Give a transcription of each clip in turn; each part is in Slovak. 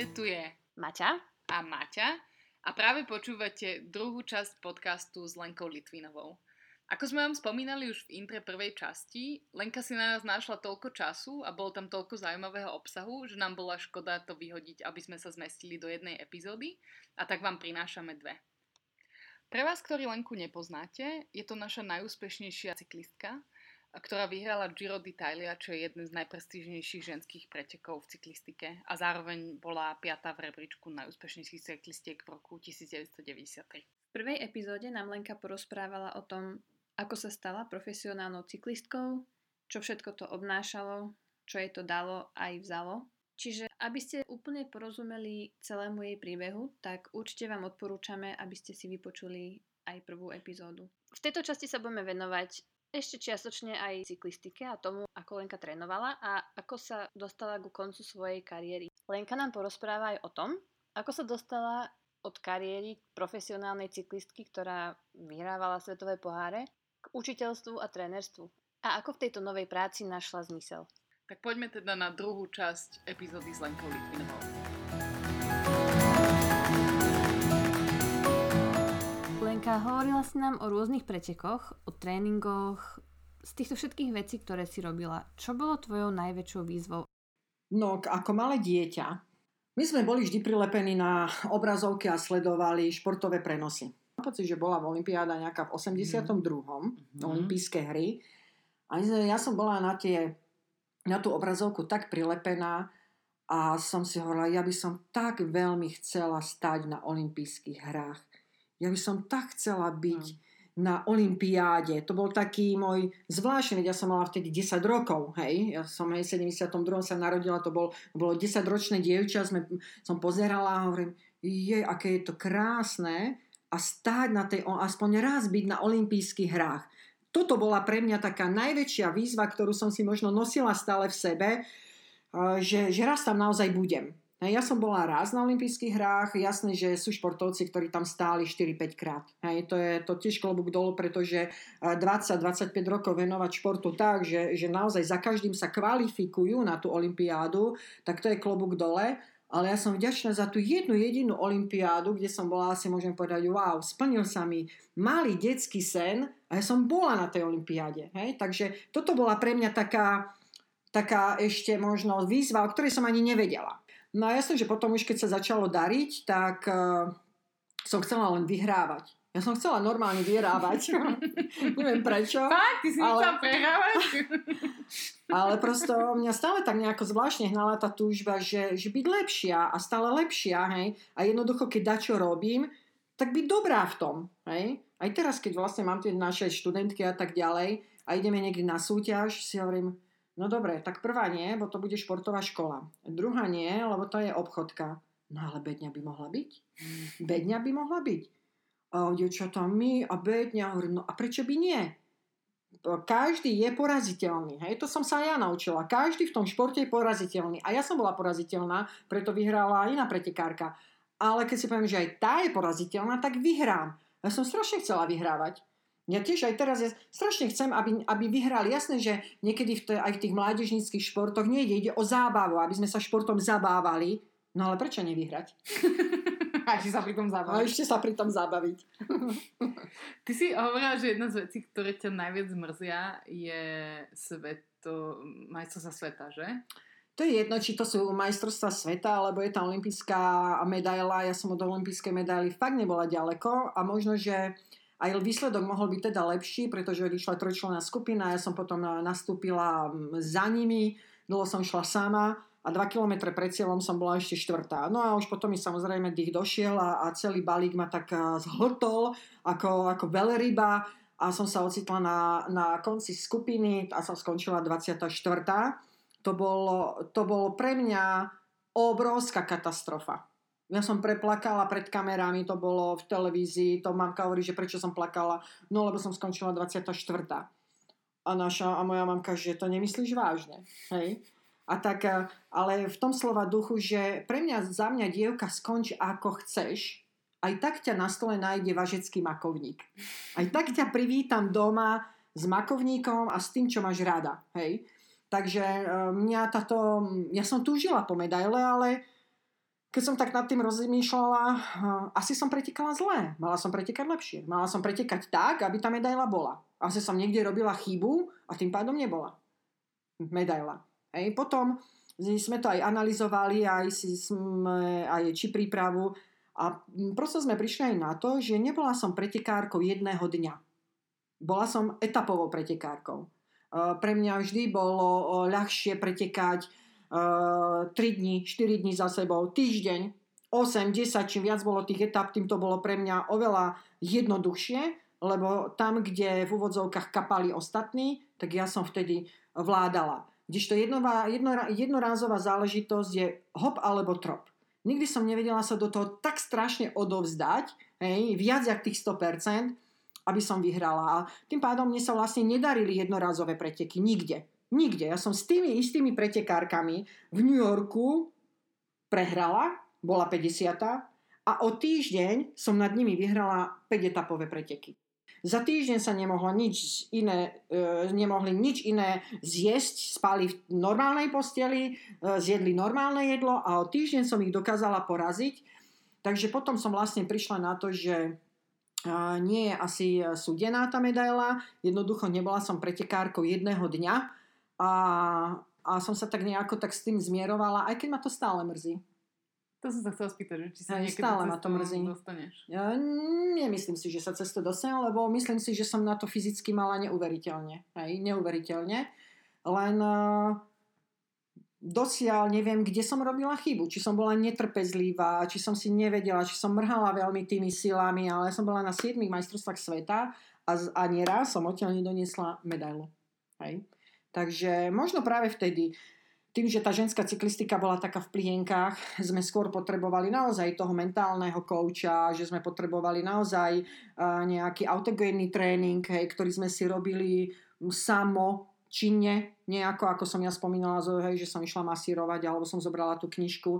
Tu je Maťa a Maťa a práve počúvate druhú časť podcastu s Lenkou Litvinovou. Ako sme vám spomínali už v intre prvej časti, Lenka si na nás našla toľko času a bolo tam toľko zaujímavého obsahu, že nám bola škoda to vyhodiť, aby sme sa zmestili do jednej epizódy a tak vám prinášame dve. Pre vás, ktorí Lenku nepoznáte, je to naša najúspešnejšia cyklistka, ktorá vyhrala Giro d'Italia, čo je jeden z najprestížnejších ženských pretekov v cyklistike a zároveň bola piatá v rebríčku najúspešnejších cyklistiek v roku 1993. V prvej epizóde nám Lenka porozprávala o tom, ako sa stala profesionálnou cyklistkou, čo všetko to obnášalo, čo jej to dalo aj vzalo. Čiže aby ste úplne porozumeli celému jej príbehu, tak určite vám odporúčame, aby ste si vypočuli aj prvú epizódu. V tejto časti sa budeme venovať ešte čiastočne aj cyklistike a tomu, ako Lenka trénovala a ako sa dostala ku koncu svojej kariéry. Lenka nám porozpráva aj o tom, ako sa dostala od kariéry profesionálnej cyklistky, ktorá vyhrávala svetové poháre, k učiteľstvu a trénerstvu. A ako v tejto novej práci našla zmysel. Tak poďme teda na druhú časť epizódy s Lenkou Litvinovou. Lenka, hovorila si nám o rôznych pretekoch, o tréningoch, z týchto všetkých vecí, ktoré si robila. Čo bolo tvojou najväčšou výzvou? No, ako malé dieťa, my sme boli vždy prilepení na obrazovky a sledovali športové prenosy. Mám pocit, že bola v Olympiáda nejaká v 82. Mm-hmm. olympijské hry. A ja som bola na, tie, na tú obrazovku tak prilepená a som si hovorila, ja by som tak veľmi chcela stať na olympijských hrách. Ja by som tak chcela byť mm. na Olympiáde. To bol taký môj zvláštny, ja som mala vtedy 10 rokov, hej. Ja som hej, 72. sa narodila, to bol, bolo 10-ročné dievča, sme, som pozerala a hovorím, je, aké je to krásne a stáť na tej, aspoň raz byť na olympijských hrách. Toto bola pre mňa taká najväčšia výzva, ktorú som si možno nosila stále v sebe, že, že raz tam naozaj budem. Ja som bola raz na olympijských hrách, jasné, že sú športovci, ktorí tam stáli 4-5 krát. Hej, to je to tiež klobúk dolu, pretože 20-25 eh, rokov venovať športu tak, že, že naozaj za každým sa kvalifikujú na tú olympiádu, tak to je klobúk dole. Ale ja som vďačná za tú jednu jedinú olympiádu, kde som bola, asi môžem povedať, wow, splnil sa mi malý detský sen a ja som bola na tej olympiáde. Takže toto bola pre mňa taká, taká ešte možno výzva, o ktorej som ani nevedela. No a jasne, že potom už keď sa začalo dariť, tak uh, som chcela len vyhrávať. Ja som chcela normálne vyhrávať. Neviem prečo. Fakt? Ty si ale... chcela prehrávať? ale prosto mňa stále tak nejako zvláštne hnala tá túžba, že, že byť lepšia a stále lepšia, hej. A jednoducho, keď dačo robím, tak byť dobrá v tom, hej. Aj teraz, keď vlastne mám tie naše študentky a tak ďalej a ideme niekde na súťaž, si hovorím, No dobre, tak prvá nie, bo to bude športová škola. Druhá nie, lebo to je obchodka. No ale bedňa by mohla byť. Bedňa by mohla byť. A dievčatá my a bedňa, no a prečo by nie? Každý je poraziteľný. Hej? To som sa ja naučila. Každý v tom športe je poraziteľný. A ja som bola poraziteľná, preto vyhrala iná pretekárka. Ale keď si poviem, že aj tá je poraziteľná, tak vyhrám. Ja som strašne chcela vyhrávať. Ja tiež aj teraz ja strašne chcem, aby, aby vyhrali. Jasné, že niekedy v t- aj v tých mládežníckých športoch nejde, ide o zábavu, aby sme sa športom zabávali. No ale prečo nevyhrať? A ešte sa pri tom zabaviť. A ešte sa pri tom zabaviť. Ty si hovorila, že jedna z vecí, ktoré ťa najviac mrzia, je sveto, majstrovstvá sveta, že? To je jedno, či to sú majstrovstvá sveta, alebo je tá olimpijská medaila. Ja som od olimpijskej medaily fakt nebola ďaleko a možno, že aj výsledok mohol byť teda lepší, pretože vyšla trojčlenná skupina, ja som potom eh, nastúpila mm, za nimi, dlho som šla sama a 2 km pred cieľom som bola ešte štvrtá. No a už potom mi samozrejme dých došiel a, a celý balík ma tak eh, zhltol ako, ako veľryba a som sa ocitla na, na konci skupiny a som skončila 24. To bolo, to bolo pre mňa obrovská katastrofa. Ja som preplakala pred kamerami, to bolo v televízii, to mamka hovorí, že prečo som plakala, no lebo som skončila 24. A naša a moja mamka, že to nemyslíš vážne. Hej? A tak, eh, ale v tom slova duchu, že pre mňa, za mňa dievka skonč ako chceš, aj tak ťa na stole nájde važecký makovník. Aj tak ťa privítam doma s makovníkom a s tým, čo máš rada. Hej? Takže eh, mňa táto, ja som túžila po medaile, ale keď som tak nad tým rozmýšľala, asi som pretekala zle. Mala som pretekať lepšie. Mala som pretekať tak, aby tá medaila bola. Asi som niekde robila chybu a tým pádom nebola medaila. Hej. Potom sme to aj analyzovali, aj, si sme, aj či prípravu a prosto sme prišli aj na to, že nebola som pretekárkou jedného dňa. Bola som etapovou pretekárkou. Pre mňa vždy bolo ľahšie pretekať 3 eh, dní, 4 dní za sebou, týždeň, 8, 10, čím viac bolo tých etap, tým to bolo pre mňa oveľa jednoduchšie, lebo tam, kde v úvodzovkách kapali ostatní, tak ja som vtedy vládala. Kdežto jednová, jedno, jednorázová záležitosť je hop alebo trop. Nikdy som nevedela sa do toho tak strašne odovzdať, hej, viac jak tých 100%, aby som vyhrala. A tým pádom mne sa vlastne nedarili jednorázové preteky. Nikde. Nikde. Ja som s tými istými pretekárkami v New Yorku prehrala, bola 50. A o týždeň som nad nimi vyhrala 5-etapové preteky. Za týždeň sa nemohlo nič iné, e, nemohli nič iné zjesť, spali v normálnej posteli, e, zjedli normálne jedlo a o týždeň som ich dokázala poraziť. Takže potom som vlastne prišla na to, že e, nie je asi súdená tá medaila, jednoducho nebola som pretekárkou jedného dňa, a, a som sa tak nejako tak s tým zmierovala, aj keď ma to stále mrzí. To som sa chcela spýtať, že či sa aj, niekedy stále ma to mrzí. dostaneš. Ja nemyslím si, že sa cesto dostanem, lebo myslím si, že som na to fyzicky mala neuveriteľne. Hej, neuveriteľne. Len uh, dosiaľ neviem, kde som robila chybu. Či som bola netrpezlivá, či som si nevedela, či som mrhala veľmi tými silami, ale ja som bola na 7 majstrovstvách sveta a, a nieraz som odtiaľ nedoniesla medailu. Hej. Takže možno práve vtedy, tým, že tá ženská cyklistika bola taká v plienkách, sme skôr potrebovali naozaj toho mentálneho kouča, že sme potrebovali naozaj nejaký autogénny tréning, hej, ktorý sme si robili samo, činne, nejako ako som ja spomínala, hej, že som išla masírovať alebo som zobrala tú knižku.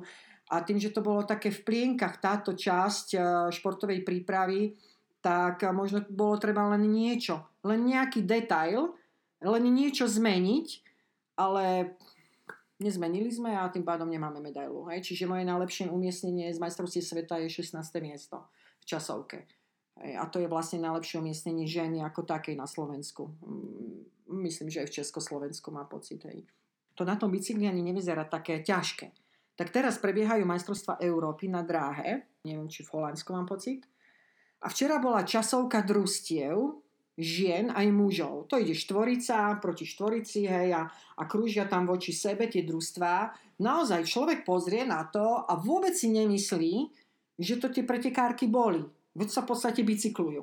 A tým, že to bolo také v plienkach táto časť športovej prípravy, tak možno bolo treba len niečo, len nejaký detail, len niečo zmeniť, ale nezmenili sme a tým pádom nemáme medailu. Hej? Čiže moje najlepšie umiestnenie z majstrovství sveta je 16. miesto v časovke. Hej? A to je vlastne najlepšie umiestnenie ženy ako takej na Slovensku. Mm, myslím, že aj v Československu má pocit. Hej. To na tom bicykli ani nevyzerá také ťažké. Tak teraz prebiehajú majstrovstva Európy na dráhe. Neviem, či v Holandsku mám pocit. A včera bola časovka družstiev, žien aj mužov. To ide štvorica proti štvorici, hej, a, a krúžia tam voči sebe tie družstvá. Naozaj človek pozrie na to a vôbec si nemyslí, že to tie pretekárky boli. Veď sa v podstate bicyklujú.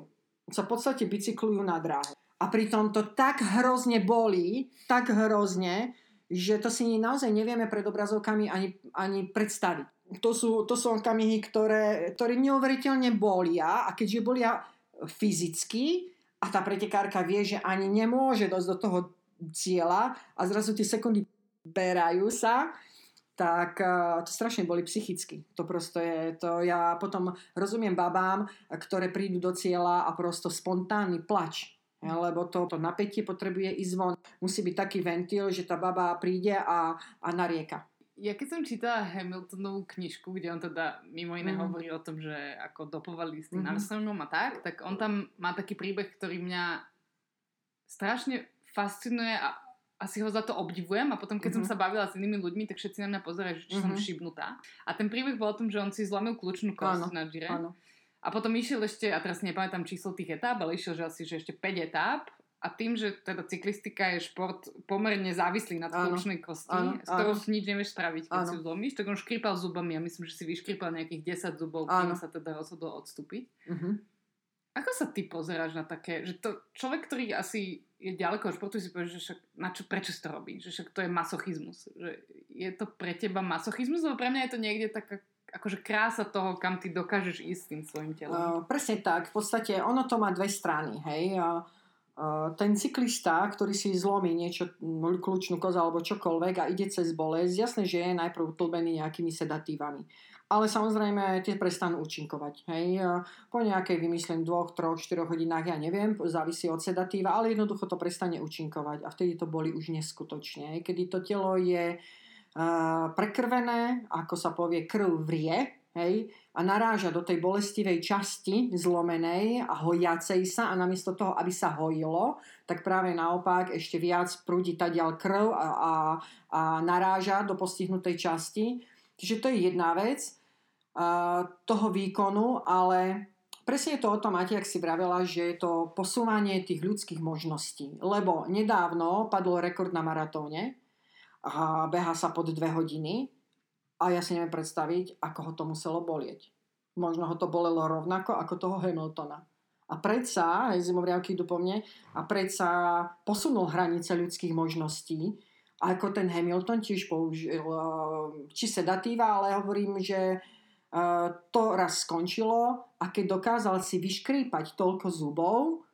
Sa v podstate bicyklujú na dráhe. A pritom to tak hrozne bolí, tak hrozne, že to si naozaj nevieme pred obrazovkami ani, ani predstaviť. To sú, to sú okamihy, ktoré, ktoré neuveriteľne bolia a keďže bolia fyzicky, a tá pretekárka vie, že ani nemôže dosť do toho cieľa a zrazu tie sekundy berajú sa, tak uh, to strašne boli psychicky. To prosto je, to ja potom rozumiem babám, ktoré prídu do cieľa a prosto spontánny plač. Lebo to, to napätie potrebuje ísť von. Musí byť taký ventil, že tá baba príde a, a narieka ja keď som čítala Hamiltonovú knižku, kde on teda mimo iné mm. hovorí o tom, že ako dopovali s tým mm. Armstrongom a tak, tak on tam má taký príbeh, ktorý mňa strašne fascinuje a asi ho za to obdivujem a potom keď mm-hmm. som mhm. sa bavila s inými ľuďmi, tak všetci na mňa pozerajú, že mm-hmm. som mhm. šibnutá. A ten príbeh bol o tom, že on si zlomil kľúčnú kosť na Gire. A potom išiel ešte, a teraz nepamätám číslo tých etáp, ale išiel, že asi že ešte 5 etáp a tým, že teda cyklistika je šport pomerne závislý na kľúčnej kosti, áno, s ktorou si nič nevieš spraviť, keď áno. si ju zlomíš, tak on škripal zubami a myslím, že si vyškripal nejakých 10 zubov, kým sa teda rozhodol odstúpiť. Uh-huh. Ako sa ty pozeráš na také, že to človek, ktorý asi je ďaleko od športu, si povie, že však na čo, prečo si to robí, že však to je masochizmus. Že je to pre teba masochizmus, lebo pre mňa je to niekde taká akože krása toho, kam ty dokážeš ísť s tým svojim telom. Uh, presne tak. V podstate ono to má dve strany. Hej. Uh, ten cyklista, ktorý si zlomí niečo, kľúčnú kozu alebo čokoľvek a ide cez bolesť, jasné, že je najprv utlbený nejakými sedatívami. Ale samozrejme tie prestanú účinkovať. Hej. Po nejakej, vymyslím, dvoch, troch, štyroch hodinách, ja neviem, závisí od sedatíva, ale jednoducho to prestane účinkovať a vtedy to boli už neskutočne. Hej. Kedy to telo je uh, prekrvené, ako sa povie, krv vrie, hej, a naráža do tej bolestivej časti zlomenej a hojacej sa a namiesto toho, aby sa hojilo, tak práve naopak ešte viac prúdi tadiaľ krv a, a, a naráža do postihnutej časti. Čiže to je jedna vec uh, toho výkonu, ale presne je to o tom, Mati, ak si vravela, že je to posúvanie tých ľudských možností. Lebo nedávno padol rekord na maratóne a beha sa pod dve hodiny a ja si neviem predstaviť, ako ho to muselo bolieť. Možno ho to bolelo rovnako ako toho Hamiltona. A predsa, aj zimovriavky idú po mne, a predsa posunul hranice ľudských možností. Ako ten Hamilton tiež použil eh, či sedatíva, ale hovorím, že eh, to raz skončilo a keď dokázal si vyškrípať toľko zubov,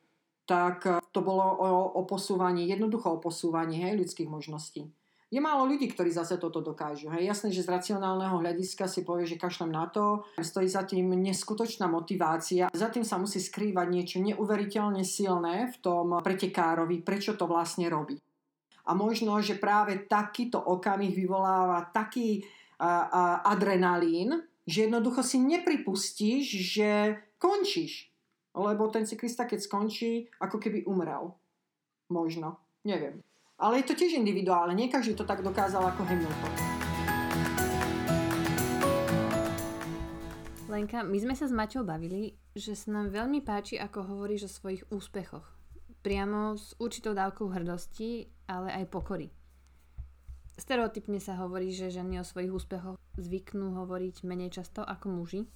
tak to bolo o, o posúvaní, jednoducho o posúvaní hej, ľudských možností. Je málo ľudí, ktorí zase toto dokážu. Hej. Jasné, že z racionálneho hľadiska si povie, že kašlem na to. Stojí za tým neskutočná motivácia. Za tým sa musí skrývať niečo neuveriteľne silné v tom pretekárovi, prečo to vlastne robí. A možno, že práve takýto okamih vyvoláva taký a, a, adrenalín, že jednoducho si nepripustíš, že končíš. Lebo ten cyklista, keď skončí, ako keby umrel. Možno. Neviem. Ale je to tiež individuálne. Nie každý to tak dokázal ako Hamilton. Lenka, my sme sa s Maťou bavili, že sa nám veľmi páči, ako hovoríš o svojich úspechoch. Priamo s určitou dávkou hrdosti, ale aj pokory. Stereotypne sa hovorí, že ženy o svojich úspechoch zvyknú hovoriť menej často ako muži.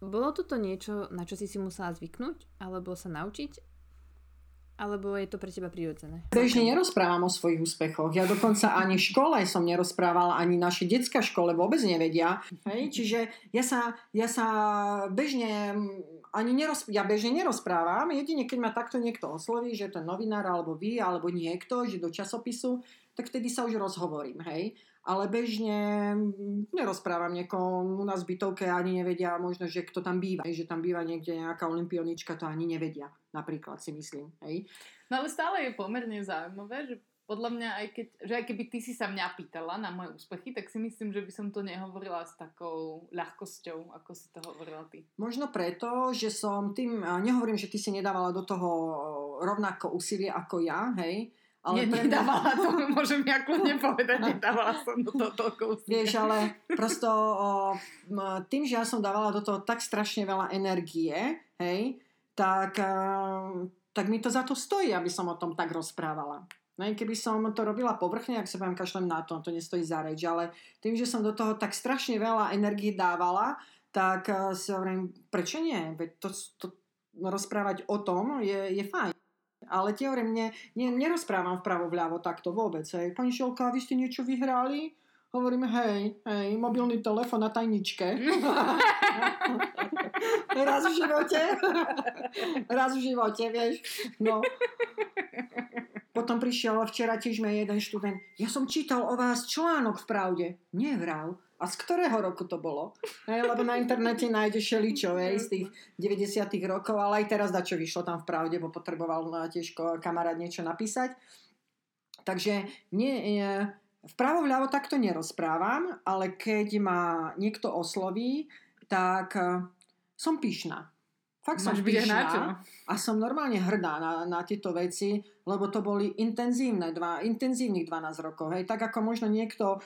Bolo toto niečo, na čo si si musela zvyknúť, alebo sa naučiť? Alebo je to pre teba prirodzené? Bežne nerozprávam o svojich úspechoch. Ja dokonca ani v škole som nerozprávala, ani naše detská škole vôbec nevedia. Hej? Čiže ja sa, ja sa bežne ani neroz, ja bežne nerozprávam, jedine keď ma takto niekto osloví, že ten novinár alebo vy, alebo niekto, že do časopisu, tak vtedy sa už rozhovorím, hej ale bežne nerozprávam niekomu u nás v bytovke ani nevedia možno, že kto tam býva. Že tam býva niekde nejaká olimpionička, to ani nevedia. Napríklad si myslím. Hej. No ale stále je pomerne zaujímavé, že podľa mňa aj keď, že aj keby ty si sa mňa pýtala na moje úspechy, tak si myslím, že by som to nehovorila s takou ľahkosťou, ako si to hovorila ty. Možno preto, že som tým, nehovorím, že ty si nedávala do toho rovnako úsilie ako ja, hej, ale Nie, pre mňa... nedávala to, môžem ja kľudne povedať, nedávala som do toho toľko Vieš, ale prosto o, tým, že ja som dávala do toho tak strašne veľa energie, hej, tak, tak mi to za to stojí, aby som o tom tak rozprávala. No keby som to robila povrchne, ak sa poviem, kašlem na to, to nestojí za reč, ale tým, že som do toho tak strašne veľa energie dávala, tak si hovorím, prečo nie? Veď to, to rozprávať o tom je, je fajn. Ale teoremne ne, nerozprávam vpravo vľavo takto vôbec. Hej. Pani Šolka, vy ste niečo vyhrali? Hovorím, hej, hej, mobilný telefon na tajničke. Raz v živote. Raz v živote, vieš. No. Potom prišiel včera tiež mi jeden študent. Ja som čítal o vás článok v Pravde. Nie vrav. A z ktorého roku to bolo? Hej, lebo na internete nájdeš šeličo hej, z tých 90 rokov, ale aj teraz čo vyšlo tam v pravde, bo potreboval tiež kamarát niečo napísať. Takže nie, vpravo vľavo takto nerozprávam, ale keď ma niekto osloví, tak eh, som pyšná. Fakt som pyšná a som normálne hrdá na, na tieto veci, lebo to boli intenzívne, dva, intenzívnych 12 rokov. Hej. Tak ako možno niekto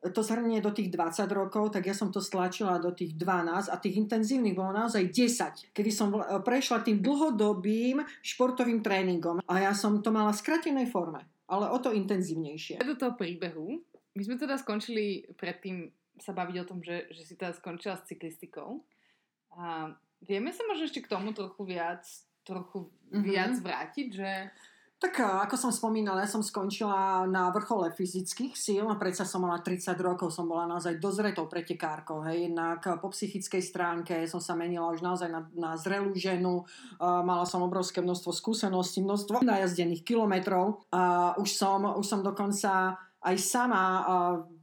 to zhrnie do tých 20 rokov, tak ja som to stlačila do tých 12 a tých intenzívnych bolo naozaj 10, kedy som prešla tým dlhodobým športovým tréningom a ja som to mala v skratenej forme, ale o to intenzívnejšie. Do toho príbehu, my sme teda skončili predtým sa baviť o tom, že, že si teda skončila s cyklistikou a vieme sa možno ešte k tomu trochu viac trochu mm-hmm. viac vrátiť, že tak ako som spomínala, ja som skončila na vrchole fyzických síl, a predsa som mala 30 rokov, som bola naozaj dozretou pretekárkou. Hej. Jednak po psychickej stránke som sa menila už naozaj na, na zrelú ženu, uh, mala som obrovské množstvo skúseností, množstvo najazdených kilometrov a už som, už som dokonca aj sama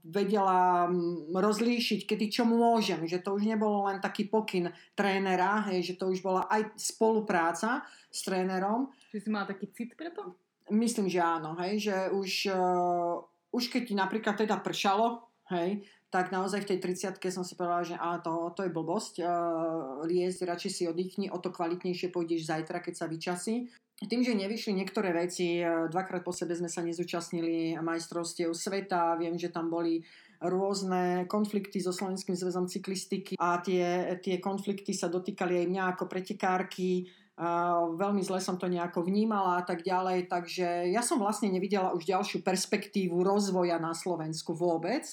vedela rozlíšiť, kedy čo môžem, že to už nebolo len taký pokyn trénera, hej, že to už bola aj spolupráca s trénerom že si mala taký cit pre to? Myslím, že áno, hej, že už uh, už keď ti napríklad teda pršalo, hej, tak naozaj v tej 30 som si povedala, že á, to, to je blbosť, uh, liesť, radšej si oddychni, o to kvalitnejšie pôjdeš zajtra, keď sa vyčasí. Tým, že nevyšli niektoré veci, dvakrát po sebe sme sa nezúčastnili majstrovstiev sveta, viem, že tam boli rôzne konflikty so Slovenským zväzom cyklistiky a tie, tie konflikty sa dotýkali aj mňa ako pretekárky, veľmi zle som to nejako vnímala a tak ďalej, takže ja som vlastne nevidela už ďalšiu perspektívu rozvoja na Slovensku vôbec.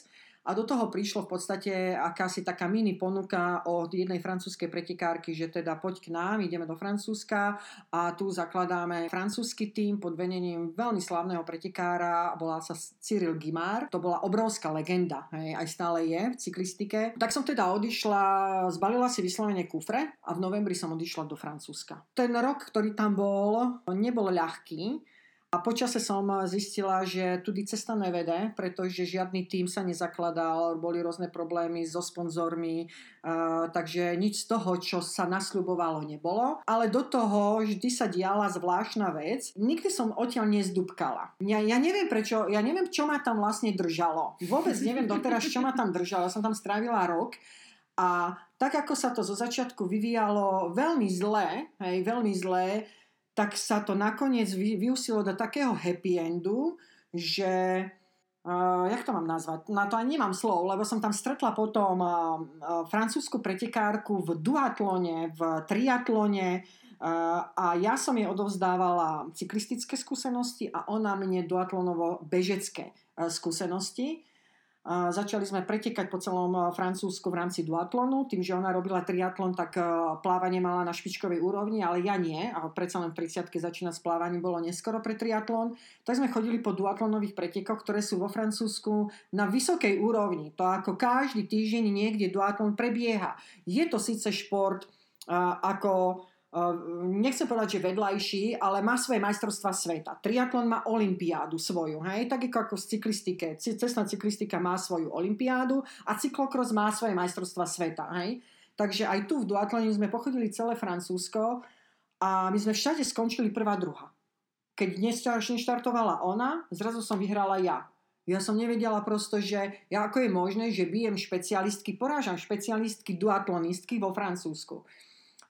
A do toho prišlo v podstate akási taká mini ponuka od jednej francúzskej pretekárky, že teda poď k nám, ideme do Francúzska a tu zakladáme francúzsky tým pod venením veľmi slavného pretekára, volá sa Cyril Gimard. To bola obrovská legenda, hej, aj stále je v cyklistike. Tak som teda odišla, zbalila si vyslovene kufre a v novembri som odišla do Francúzska. Ten rok, ktorý tam bol, nebol ľahký, a počase som zistila, že tudy cesta nevede, pretože žiadny tým sa nezakladal, boli rôzne problémy so sponzormi, uh, takže nič z toho, čo sa nasľubovalo, nebolo. Ale do toho vždy sa diala zvláštna vec. Nikdy som odtiaľ nezdúbkala. Ja, ja neviem prečo, ja neviem, čo ma tam vlastne držalo. Vôbec neviem doteraz, čo ma tam držalo. Ja som tam strávila rok. A tak, ako sa to zo začiatku vyvíjalo veľmi zlé, hej, veľmi zlé, tak sa to nakoniec vy, vyúsilo do takého happy endu, že uh, jak to mám nazvať? Na to ani nemám slov, lebo som tam stretla potom uh, uh, francúzsku pretekárku v duatlone, v triatlone uh, a ja som jej odovzdávala cyklistické skúsenosti a ona mne duatlonovo bežecké uh, skúsenosti. Začali sme pretekať po celom eh, Francúzsku v rámci duatlonu. Tým, že ona robila triatlon, tak eh, plávanie mala na špičkovej úrovni, ale ja nie. A predsa len v 30 začínať s plávaním bolo neskoro pre triatlon. Tak sme chodili po duatlonových pretekoch, ktoré sú vo Francúzsku na vysokej úrovni. To ako každý týždeň niekde duatlon prebieha. Je to síce šport eh, ako nechcem povedať, že vedľajší, ale má svoje majstrovstva sveta. Triatlon má olimpiádu svoju, hej, tak ako v cyklistike. Cestná cyklistika má svoju olimpiádu a cyklokros má svoje majstrovstva sveta, hej. Takže aj tu v duatlone sme pochodili celé Francúzsko a my sme všade skončili prvá druha. Keď neštartovala ona, zrazu som vyhrala ja. Ja som nevedela prosto, že ja, ako je možné, že bijem špecialistky, porážam špecialistky duatlonistky vo Francúzsku.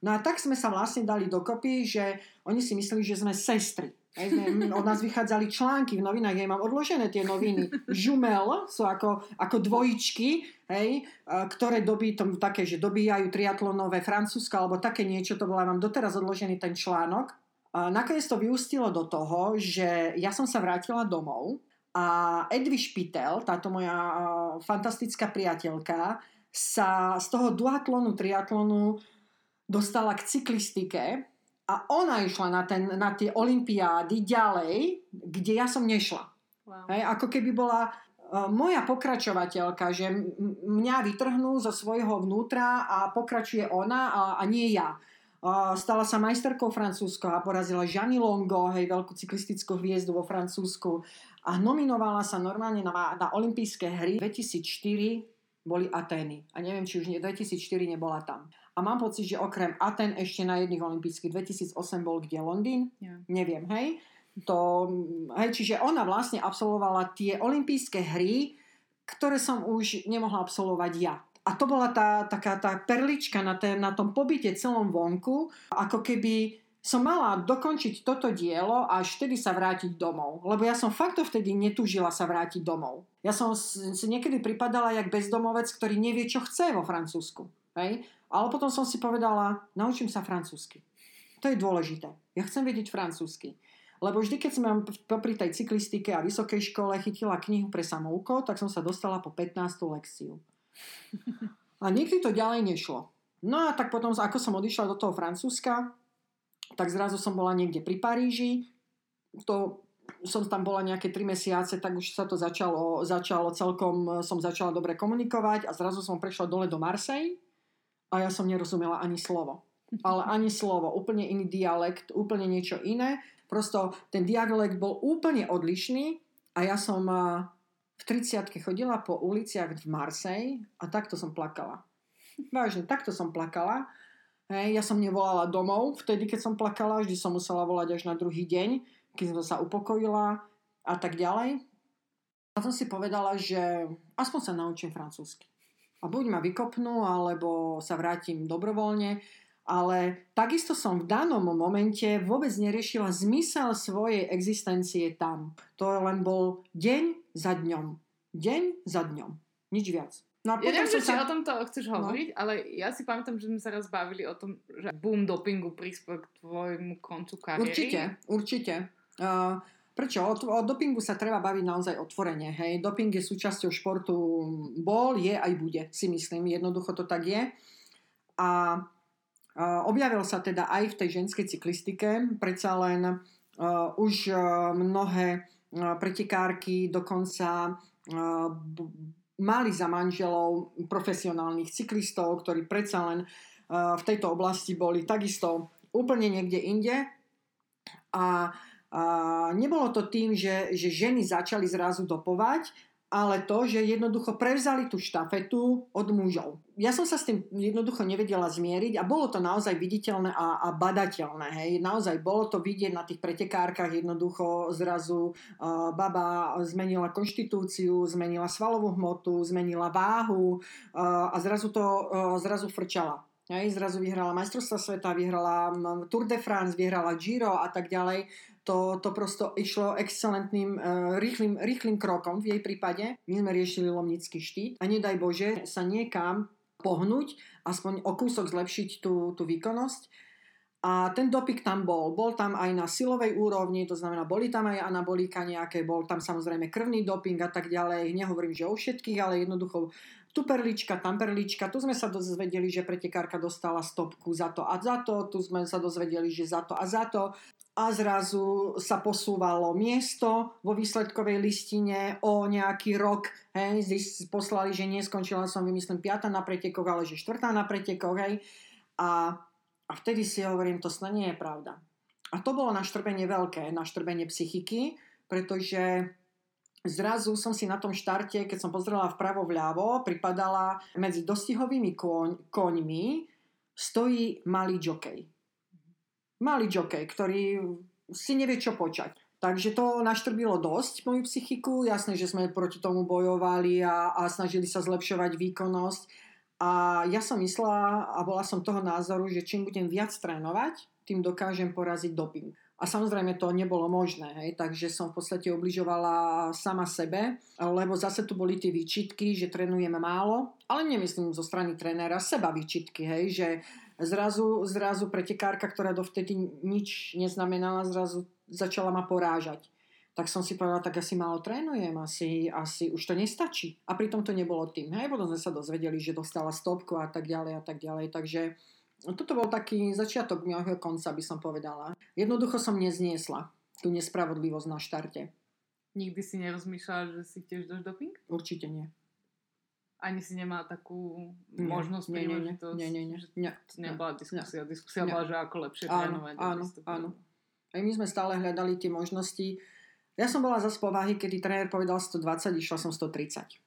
No a tak sme sa vlastne dali dokopy, že oni si mysleli, že sme sestry. Hej, sme, od nás vychádzali články v novinách, ja mám odložené tie noviny. Žumel sú ako, ako dvojičky, hej, ktoré dobí, to, také, že dobíjajú triatlonové Francúzska alebo také niečo, to bola, mám doteraz odložený ten článok. A nakoniec to vyústilo do toho, že ja som sa vrátila domov a Edvi Špitel, táto moja fantastická priateľka, sa z toho duatlonu, triatlonu dostala k cyklistike a ona išla na, ten, na tie olimpiády ďalej, kde ja som nešla. Wow. Hej, ako keby bola uh, moja pokračovateľka, že mňa vytrhnú zo svojho vnútra a pokračuje ona a, a nie ja. Uh, stala sa majsterkou Francúzsko a porazila Jeanne Longo, hej, veľkú cyklistickú hviezdu vo Francúzsku a nominovala sa normálne na, na olympijské hry 2004 boli Atény. A neviem, či už nie, 2004 nebola tam. A mám pocit, že okrem Aten ešte na jedných olympijských 2008 bol kde Londýn? Yeah. Neviem, hej. To, hej, čiže ona vlastne absolvovala tie olympijské hry, ktoré som už nemohla absolvovať ja. A to bola tá, taká tá perlička na, té, na tom pobyte celom vonku, ako keby som mala dokončiť toto dielo a až vtedy sa vrátiť domov. Lebo ja som fakt vtedy netúžila sa vrátiť domov. Ja som si niekedy pripadala jak bezdomovec, ktorý nevie, čo chce vo Francúzsku. Hej? Ale potom som si povedala, naučím sa francúzsky. To je dôležité. Ja chcem vedieť francúzsky. Lebo vždy, keď som popri tej cyklistike a vysokej škole chytila knihu pre samouko, tak som sa dostala po 15. lekciu. A nikdy to ďalej nešlo. No a tak potom, ako som odišla do toho Francúzska, tak zrazu som bola niekde pri Paríži. To som tam bola nejaké 3 mesiace, tak už sa to začalo, začalo celkom, som začala dobre komunikovať a zrazu som prešla dole do Marseille a ja som nerozumela ani slovo. Ale ani slovo, úplne iný dialekt, úplne niečo iné. Prosto ten dialekt bol úplne odlišný a ja som v 30 chodila po uliciach v Marseille a takto som plakala. Vážne, takto som plakala Hej, ja som nevolala domov vtedy, keď som plakala, vždy som musela volať až na druhý deň, keď som sa upokojila a tak ďalej. A som si povedala, že aspoň sa naučím francúzsky. A buď ma vykopnú, alebo sa vrátim dobrovoľne. Ale takisto som v danom momente vôbec neriešila zmysel svojej existencie tam. To len bol deň za dňom. Deň za dňom. Nič viac. No a ja neviem, či sa... o tomto chceš no. hovoriť, no. ale ja si pamätám, že sme sa raz bavili o tom, že boom dopingu prispel k tvojmu koncu kariéry. Určite, určite. Uh, prečo? O, o dopingu sa treba baviť naozaj otvorene. Hej? Doping je súčasťou športu, bol, je aj bude, si myslím. Jednoducho to tak je. A objavil sa teda aj v tej ženskej cyklistike. Predsa len uh, už uh, mnohé uh, pretekárky dokonca uh, mali za manželov profesionálnych cyklistov, ktorí predsa len v tejto oblasti boli takisto úplne niekde inde. A, nebolo to tým, že, že ženy začali zrazu dopovať, ale to, že jednoducho prevzali tú štafetu od mužov. Ja som sa s tým jednoducho nevedela zmieriť a bolo to naozaj viditeľné a, a badateľné. Hej. Naozaj bolo to vidieť na tých pretekárkach jednoducho zrazu uh, baba zmenila konštitúciu, zmenila svalovú hmotu, zmenila váhu uh, a zrazu to uh, zrazu frčala. Hej, zrazu vyhrala majstrovstva sveta, vyhrala Tour de France, vyhrala Giro a tak ďalej to, to prosto išlo excelentným, uh, rýchlým, rýchlým krokom v jej prípade. My sme riešili lomnický štít a nedaj Bože sa niekam pohnúť, aspoň o kúsok zlepšiť tú, tú výkonnosť. A ten dopik tam bol. Bol tam aj na silovej úrovni, to znamená, boli tam aj anabolika nejaké, bol tam samozrejme krvný doping a tak ďalej. Nehovorím, že o všetkých, ale jednoducho tu perlička, tam perlička. Tu sme sa dozvedeli, že pretekárka dostala stopku za to a za to. Tu sme sa dozvedeli, že za to a za to a zrazu sa posúvalo miesto vo výsledkovej listine o nejaký rok. Hej, poslali, že neskončila som, vymyslím, piata na pretekoch, ale že štvrtá na pretekoch. Hej. A, a vtedy si hovorím, to snad nie je pravda. A to bolo naštrbenie veľké, naštrbenie psychiky, pretože zrazu som si na tom štarte, keď som pozrela vpravo vľavo, pripadala medzi dostihovými koň, koňmi stojí malý jokej malý jockey, ktorý si nevie čo počať. Takže to naštrbilo dosť moju psychiku. Jasné, že sme proti tomu bojovali a, a snažili sa zlepšovať výkonnosť. A ja som myslela a bola som toho názoru, že čím budem viac trénovať, tým dokážem poraziť doping. A samozrejme to nebolo možné, hej, takže som v podstate obližovala sama sebe, lebo zase tu boli tie výčitky, že trénujem málo, ale nemyslím zo strany trénera, seba výčitky, hej, že zrazu, zrazu pretekárka, ktorá dovtedy nič neznamenala, zrazu začala ma porážať. Tak som si povedala, tak asi málo trénujem, asi, asi už to nestačí. A pritom to nebolo tým. Hej, potom sme sa dozvedeli, že dostala stopku a tak ďalej a tak ďalej. Takže toto bol taký začiatok môjho konca, by som povedala. Jednoducho som nezniesla tú nespravodlivosť na štarte. Nikdy si nerozmýšľala, že si tiež dáš doping? Určite nie ani si nemá takú nie, možnosť, nie, príležitosť, nie, nie, nie, nie, to nebola diskusia. Nie, diskusia nie. bola, že ako lepšie áno, trénovať. Áno, áno. Aj my sme stále hľadali tie možnosti. Ja som bola za povahy, kedy tréner povedal 120, išla som 130.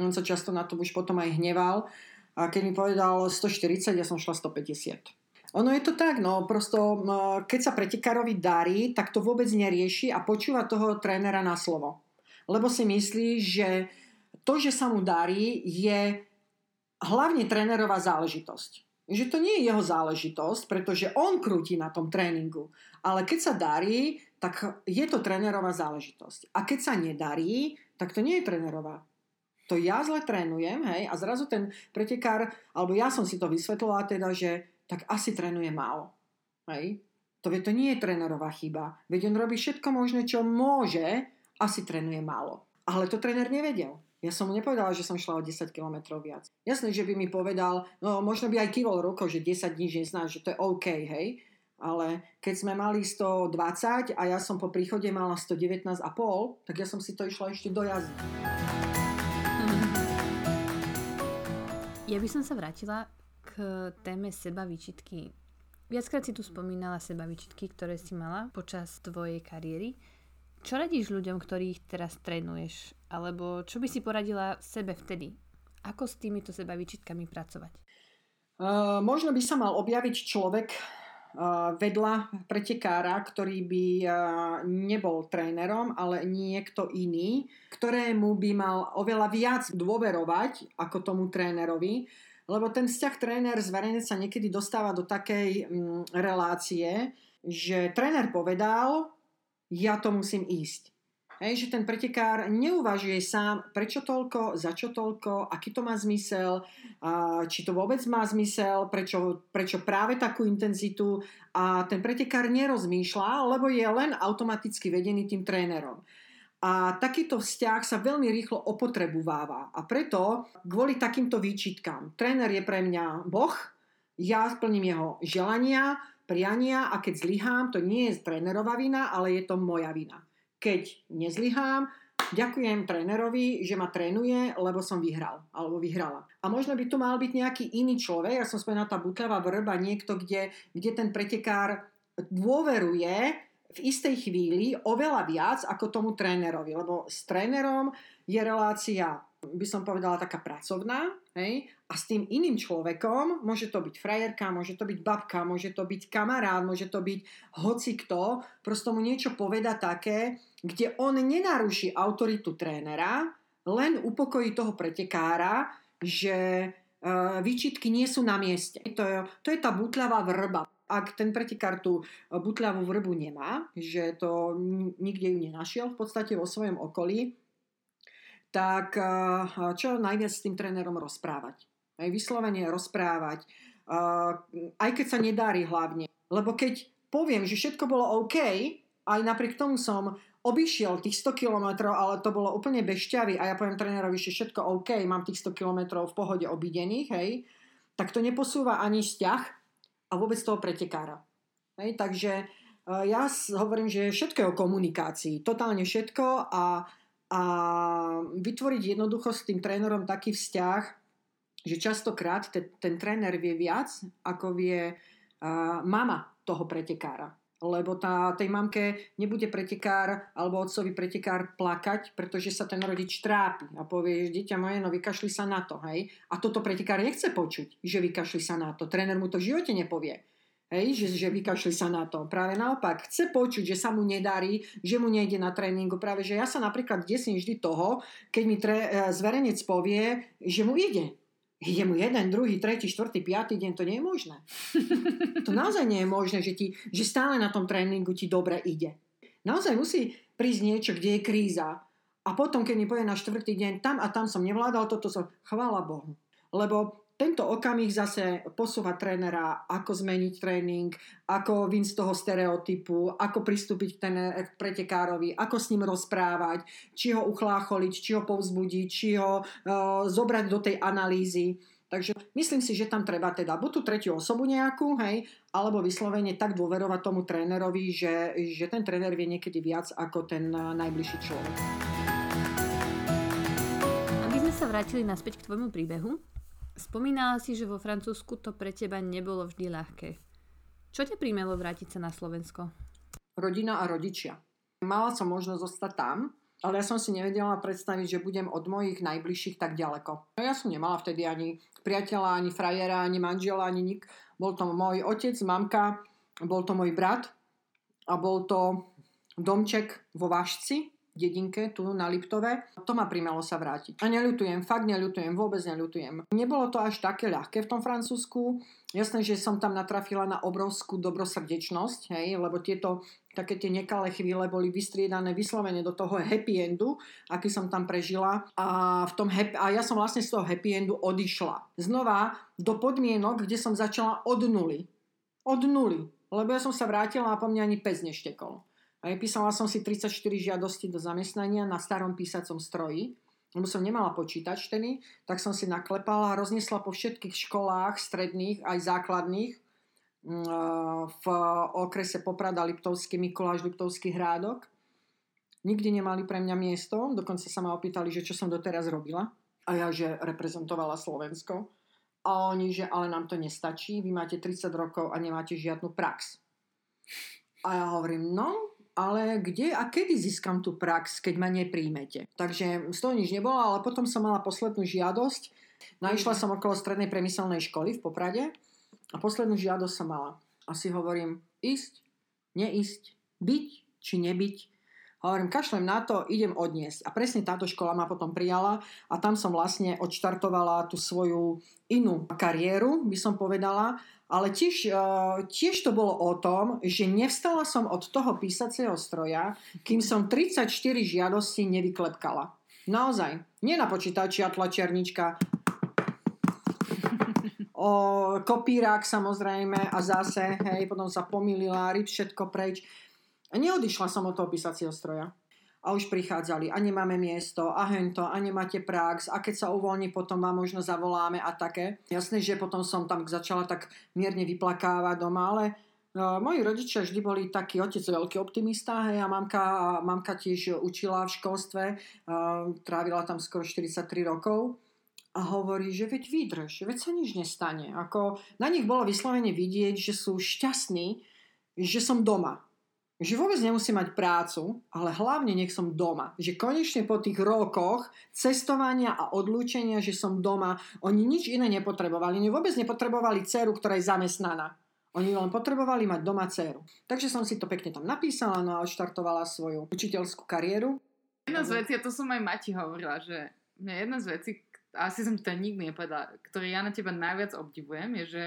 On sa často na to už potom aj hneval. A keď mi povedal 140, ja som šla 150. Ono je to tak, no prosto, keď sa pretekárovi darí, tak to vôbec nerieši a počúva toho trénera na slovo. Lebo si myslí, že to, že sa mu darí, je hlavne trénerová záležitosť. Že to nie je jeho záležitosť, pretože on krúti na tom tréningu. Ale keď sa darí, tak je to trénerová záležitosť. A keď sa nedarí, tak to nie je trénerová. To ja zle trénujem, hej, a zrazu ten pretekár, alebo ja som si to vysvetlila teda, že tak asi trénuje málo. Hej. To, to nie je trénerová chyba. Veď on robí všetko možné, čo môže, asi trénuje málo. Ale to tréner nevedel. Ja som mu nepovedala, že som šla o 10 km viac. Jasné, že by mi povedal, no možno by aj kývol rukou, že 10 dní nezná, že to je OK, hej. Ale keď sme mali 120 a ja som po príchode mala 119,5, tak ja som si to išla ešte do jazdy. Ja by som sa vrátila k téme seba výčitky. Viackrát si tu spomínala seba výčitky, ktoré si mala počas tvojej kariéry. Čo radíš ľuďom, ktorých teraz trénuješ? Alebo čo by si poradila sebe vtedy? Ako s týmito seba výčitkami pracovať? Uh, možno by sa mal objaviť človek vedla pretekára, ktorý by nebol trénerom, ale niekto iný, ktorému by mal oveľa viac dôverovať ako tomu trénerovi, lebo ten vzťah tréner-zverejnec sa niekedy dostáva do takej mm, relácie, že tréner povedal, ja to musím ísť. Hej, že ten pretekár neuvažuje sám, prečo toľko, za čo toľko, aký to má zmysel, a či to vôbec má zmysel, prečo, prečo práve takú intenzitu a ten pretekár nerozmýšľa, lebo je len automaticky vedený tým trénerom. A takýto vzťah sa veľmi rýchlo opotrebováva. A preto kvôli takýmto výčitkám, tréner je pre mňa boh, ja splním jeho želania, priania a keď zlyhám, to nie je trénerová vina, ale je to moja vina. Keď nezlyhám, ďakujem trénerovi, že ma trénuje, lebo som vyhral alebo vyhrala. A možno by tu mal byť nejaký iný človek, ja som spomenula tá butľavá vrba, niekto, kde, kde ten pretekár dôveruje v istej chvíli oveľa viac ako tomu trénerovi, lebo s trénerom je relácia by som povedala, taká pracovná, hej, a s tým iným človekom, môže to byť frajerka, môže to byť babka, môže to byť kamarát, môže to byť hoci kto, prosto mu niečo poveda také, kde on nenaruší autoritu trénera, len upokojí toho pretekára, že e, výčitky nie sú na mieste. To je, to je tá butľavá vrba. Ak ten pretekár tú butľavú vrbu nemá, že to nikde ju nenašiel v podstate vo svojom okolí, tak eh, čo najviac s tým trénerom rozprávať. Aj vyslovene rozprávať, aj keď sa nedári hlavne. Lebo keď poviem, že všetko bolo OK, aj napriek tomu som obišiel tých 100 km, ale to bolo úplne bez šťavy a ja poviem trénerovi, že všetko OK, mám tých 100 km v pohode obidených, hej, tak to neposúva ani vzťah a vôbec toho pretekára. Hej, takže eh, ja hovorím, že všetko je o komunikácii, totálne všetko a a vytvoriť jednoducho s tým trénerom taký vzťah, že častokrát te, ten tréner vie viac, ako vie uh, mama toho pretekára. Lebo tá, tej mamke nebude pretekár alebo otcovi pretekár plakať, pretože sa ten rodič trápi a povie, že dieťa moje, no vykašli sa na to, hej. A toto pretekár nechce počuť, že vykašli sa na to. Tréner mu to v živote nepovie. Hej, že, že vykašli sa na to. Práve naopak, chce počuť, že sa mu nedarí, že mu nejde na tréningu. Práve, že ja sa napríklad desím vždy toho, keď mi tre, e, zverejnec povie, že mu ide. Ide mu jeden, druhý, tretí, štvrtý, piatý deň, to nie je možné. to naozaj nie je možné, že, ti, že stále na tom tréningu ti dobre ide. Naozaj musí prísť niečo, kde je kríza. A potom, keď mi povie na štvrtý deň, tam a tam som nevládal, toto som, chvála Bohu. Lebo tento okamih zase posúva trénera, ako zmeniť tréning, ako vyť z toho stereotypu, ako pristúpiť k, ten, k pretekárovi, ako s ním rozprávať, či ho uchlácholiť, či ho povzbudiť, či ho uh, zobrať do tej analýzy. Takže myslím si, že tam treba teda buď tú tretiu osobu nejakú, hej, alebo vyslovene tak dôverovať tomu trénerovi, že, že ten tréner vie niekedy viac ako ten najbližší človek. Aby sme sa vrátili naspäť k tvojmu príbehu, Spomínala si, že vo Francúzsku to pre teba nebolo vždy ľahké. Čo ťa príjmelo vrátiť sa na Slovensko? Rodina a rodičia. Mala som možnosť zostať tam, ale ja som si nevedela predstaviť, že budem od mojich najbližších tak ďaleko. No ja som nemala vtedy ani priateľa, ani frajera, ani manžela, ani nik. Bol to môj otec, mamka, bol to môj brat a bol to domček vo Vážci, dedinke tu na Liptove. To ma primalo sa vrátiť. A neľutujem, fakt neľutujem, vôbec neľutujem. Nebolo to až také ľahké v tom Francúzsku. Jasné, že som tam natrafila na obrovskú dobrosrdečnosť, hej, lebo tieto také tie nekalé chvíle boli vystriedané vyslovene do toho happy endu, aký som tam prežila. A, v tom happy, a ja som vlastne z toho happy endu odišla. Znova do podmienok, kde som začala od nuly. Od nuly. Lebo ja som sa vrátila a po mňa ani pes neštekol. Písala som si 34 žiadosti do zamestnania na starom písacom stroji, lebo som nemala počítač vtedy, tak som si naklepala a roznesla po všetkých školách stredných aj základných mm, v okrese Poprada Liptovský, Mikuláš Liptovský hrádok. Nikdy nemali pre mňa miesto, dokonca sa ma opýtali, že čo som doteraz robila. A ja, že reprezentovala Slovensko. A oni, že ale nám to nestačí, vy máte 30 rokov a nemáte žiadnu prax. A ja hovorím, no, ale kde a kedy získam tú prax, keď ma nepríjmete. Takže z toho nič nebolo, ale potom som mala poslednú žiadosť. Našla som okolo strednej premyselnej školy v Poprade a poslednú žiadosť som mala. A si hovorím, ísť, neísť, byť či nebyť. Hovorím, kašlem na to, idem odniesť. A presne táto škola ma potom prijala a tam som vlastne odštartovala tú svoju inú kariéru, by som povedala. Ale tiež, e, tiež to bolo o tom, že nevstala som od toho písacieho stroja, kým som 34 žiadostí nevyklepkala. Naozaj. Nie na počítači a tlačiarnička. O, kopírák samozrejme a zase, hej, potom sa pomýlila, ryb všetko preč. A neodišla som od toho písacieho stroja. A už prichádzali, a nemáme miesto, a hento, a nemáte prax, a keď sa uvoľní, potom vám možno zavoláme a také. Jasné, že potom som tam začala tak mierne vyplakávať doma, ale No, moji rodičia vždy boli taký otec veľký optimista, hej, a mamka, mamka tiež učila v školstve, uh, trávila tam skoro 43 rokov a hovorí, že veď vydrž, veď sa nič nestane. Ako na nich bolo vyslovene vidieť, že sú šťastní, že som doma. Že vôbec nemusím mať prácu, ale hlavne nech som doma. Že konečne po tých rokoch cestovania a odlúčenia, že som doma, oni nič iné nepotrebovali. Oni vôbec nepotrebovali dceru, ktorá je zamestnaná. Oni len potrebovali mať doma dceru. Takže som si to pekne tam napísala, no a odštartovala svoju učiteľskú kariéru. Jedna z vecí, a to som aj Mati hovorila, že jedna z vecí, asi som to nikdy nepovedala, ktoré ja na teba najviac obdivujem, je, že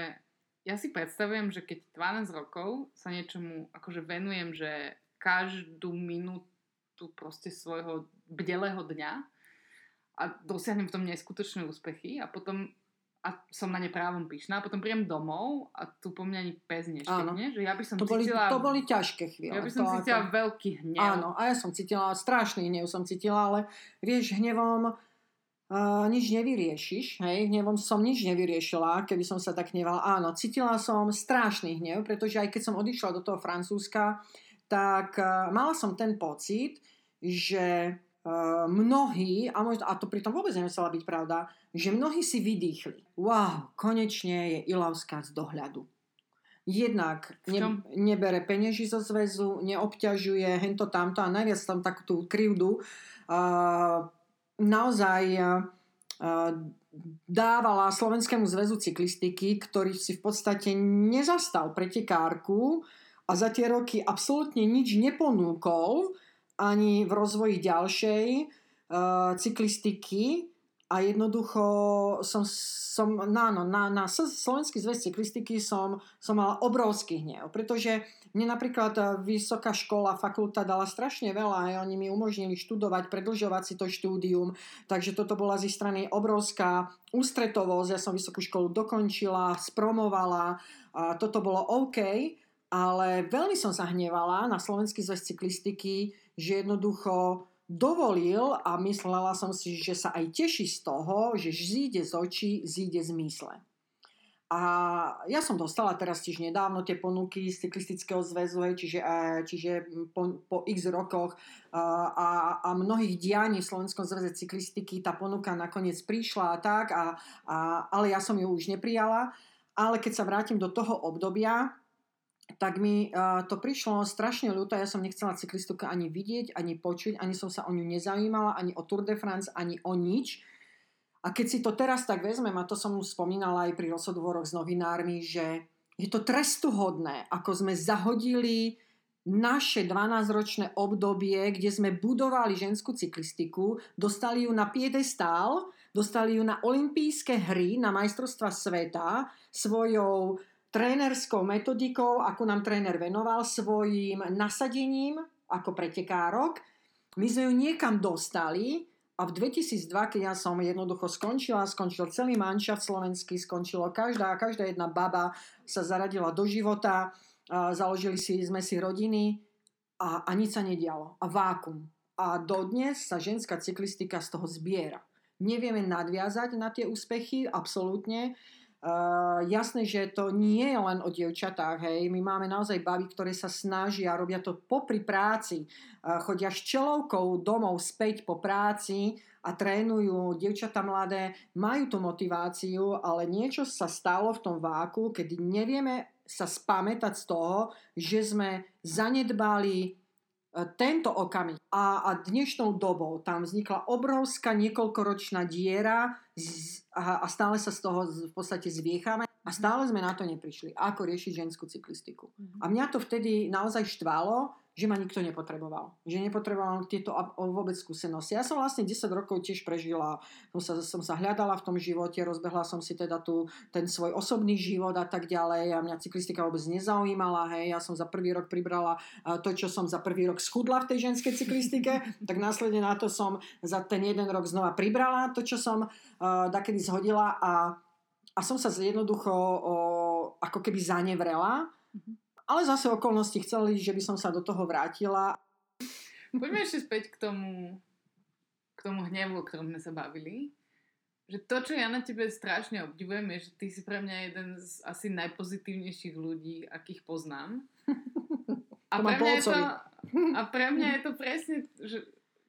ja si predstavujem, že keď 12 rokov sa niečomu akože venujem, že každú minútu proste svojho bdelého dňa a dosiahnem v tom neskutočné úspechy a potom a som na ne právom pyšná a potom príjem domov a tu po mňa ani pes neštekne, že ja by som to boli, cítila... To boli ťažké chvíle. Ja by som to cítila ako... veľký hnev. Áno, a ja som cítila, strašný hnev som cítila, ale vieš, hnevom uh, nič nevyriešiš, hej, hnevom som nič nevyriešila, keby som sa tak hnevala. Áno, cítila som strašný hnev, pretože aj keď som odišla do toho Francúzska, tak uh, mala som ten pocit, že uh, mnohí, a, možno, a to pritom vôbec nemusela byť pravda, že mnohí si vydýchli. Wow, konečne je Ilavská z dohľadu. Jednak ne, nebere penieži zo zväzu, neobťažuje hento tamto a najviac tam takú tú krivdu uh, naozaj uh, dávala Slovenskému zväzu cyklistiky, ktorý si v podstate nezastal pretekárku a za tie roky absolútne nič neponúkol ani v rozvoji ďalšej uh, cyklistiky a jednoducho som, som na, no, na, na Slovenský zväz cyklistiky som, som mala obrovský hnev, pretože mne napríklad e, vysoká škola, fakulta dala strašne veľa a oni mi umožnili študovať, predlžovať si to štúdium, takže toto bola z ich strany obrovská ústretovosť, ja som vysokú školu dokončila, spromovala, a toto bolo OK, ale veľmi som sa hnevala na Slovenský zväz cyklistiky, že jednoducho dovolil a myslela som si, že sa aj teší z toho, že zíde z očí, zíde z mysle. A ja som dostala teraz tiež nedávno tie ponuky z cyklistického zväzu, čiže, čiže po, po x rokoch a, a mnohých dianí v Slovenskom zväze cyklistiky tá ponuka nakoniec prišla a tak, a, a, ale ja som ju už neprijala. Ale keď sa vrátim do toho obdobia, tak mi to prišlo strašne ľúto. Ja som nechcela cyklistiku ani vidieť, ani počuť, ani som sa o ňu nezaujímala, ani o Tour de France, ani o nič. A keď si to teraz tak vezmem, a to som už spomínala aj pri rozhodovoroch s novinármi, že je to trestuhodné, ako sme zahodili naše 12-ročné obdobie, kde sme budovali ženskú cyklistiku, dostali ju na piedestál, dostali ju na olympijské hry, na majstrovstva sveta svojou trénerskou metodikou, ako nám tréner venoval, svojim nasadením ako pretekárok. My sme ju niekam dostali a v 2002, keď ja som jednoducho skončila, skončil celý manšaft slovenský, skončilo každá, každá jedna baba sa zaradila do života, založili si, sme si rodiny a, a nič sa nedialo. A vákum. A dodnes sa ženská cyklistika z toho zbiera. Nevieme nadviazať na tie úspechy, absolútne. Uh, jasné, že to nie je len o dievčatách, hej. My máme naozaj baby, ktoré sa snažia, robia to popri práci, uh, chodia s čelovkou domov späť po práci a trénujú. Dievčatá mladé majú tú motiváciu, ale niečo sa stalo v tom váku, kedy nevieme sa spamätať z toho, že sme zanedbali tento okamih a, a dnešnou dobou tam vznikla obrovská niekoľkoročná diera a, a stále sa z toho v podstate zviecháme a stále sme na to neprišli, ako riešiť ženskú cyklistiku. A mňa to vtedy naozaj štvalo, že ma nikto nepotreboval. Že nepotreboval tieto vôbec skúsenosti. Ja som vlastne 10 rokov tiež prežila, som sa, som sa hľadala v tom živote, rozbehla som si teda tu, ten svoj osobný život a tak ďalej a mňa cyklistika vôbec nezaujímala. Hej. Ja som za prvý rok pribrala to, čo som za prvý rok schudla v tej ženskej cyklistike, tak následne na to som za ten jeden rok znova pribrala to, čo som uh, dakedy zhodila a, a som sa jednoducho uh, ako keby zanevrela. Mm-hmm ale zase okolnosti chceli, že by som sa do toho vrátila. Poďme ešte späť k tomu, k tomu hnevu, o ktorom sme sa bavili. Že to, čo ja na tebe strašne obdivujem, je, že ty si pre mňa jeden z asi najpozitívnejších ľudí, akých poznám. A pre, mňa je to, a pre mňa je to presne že,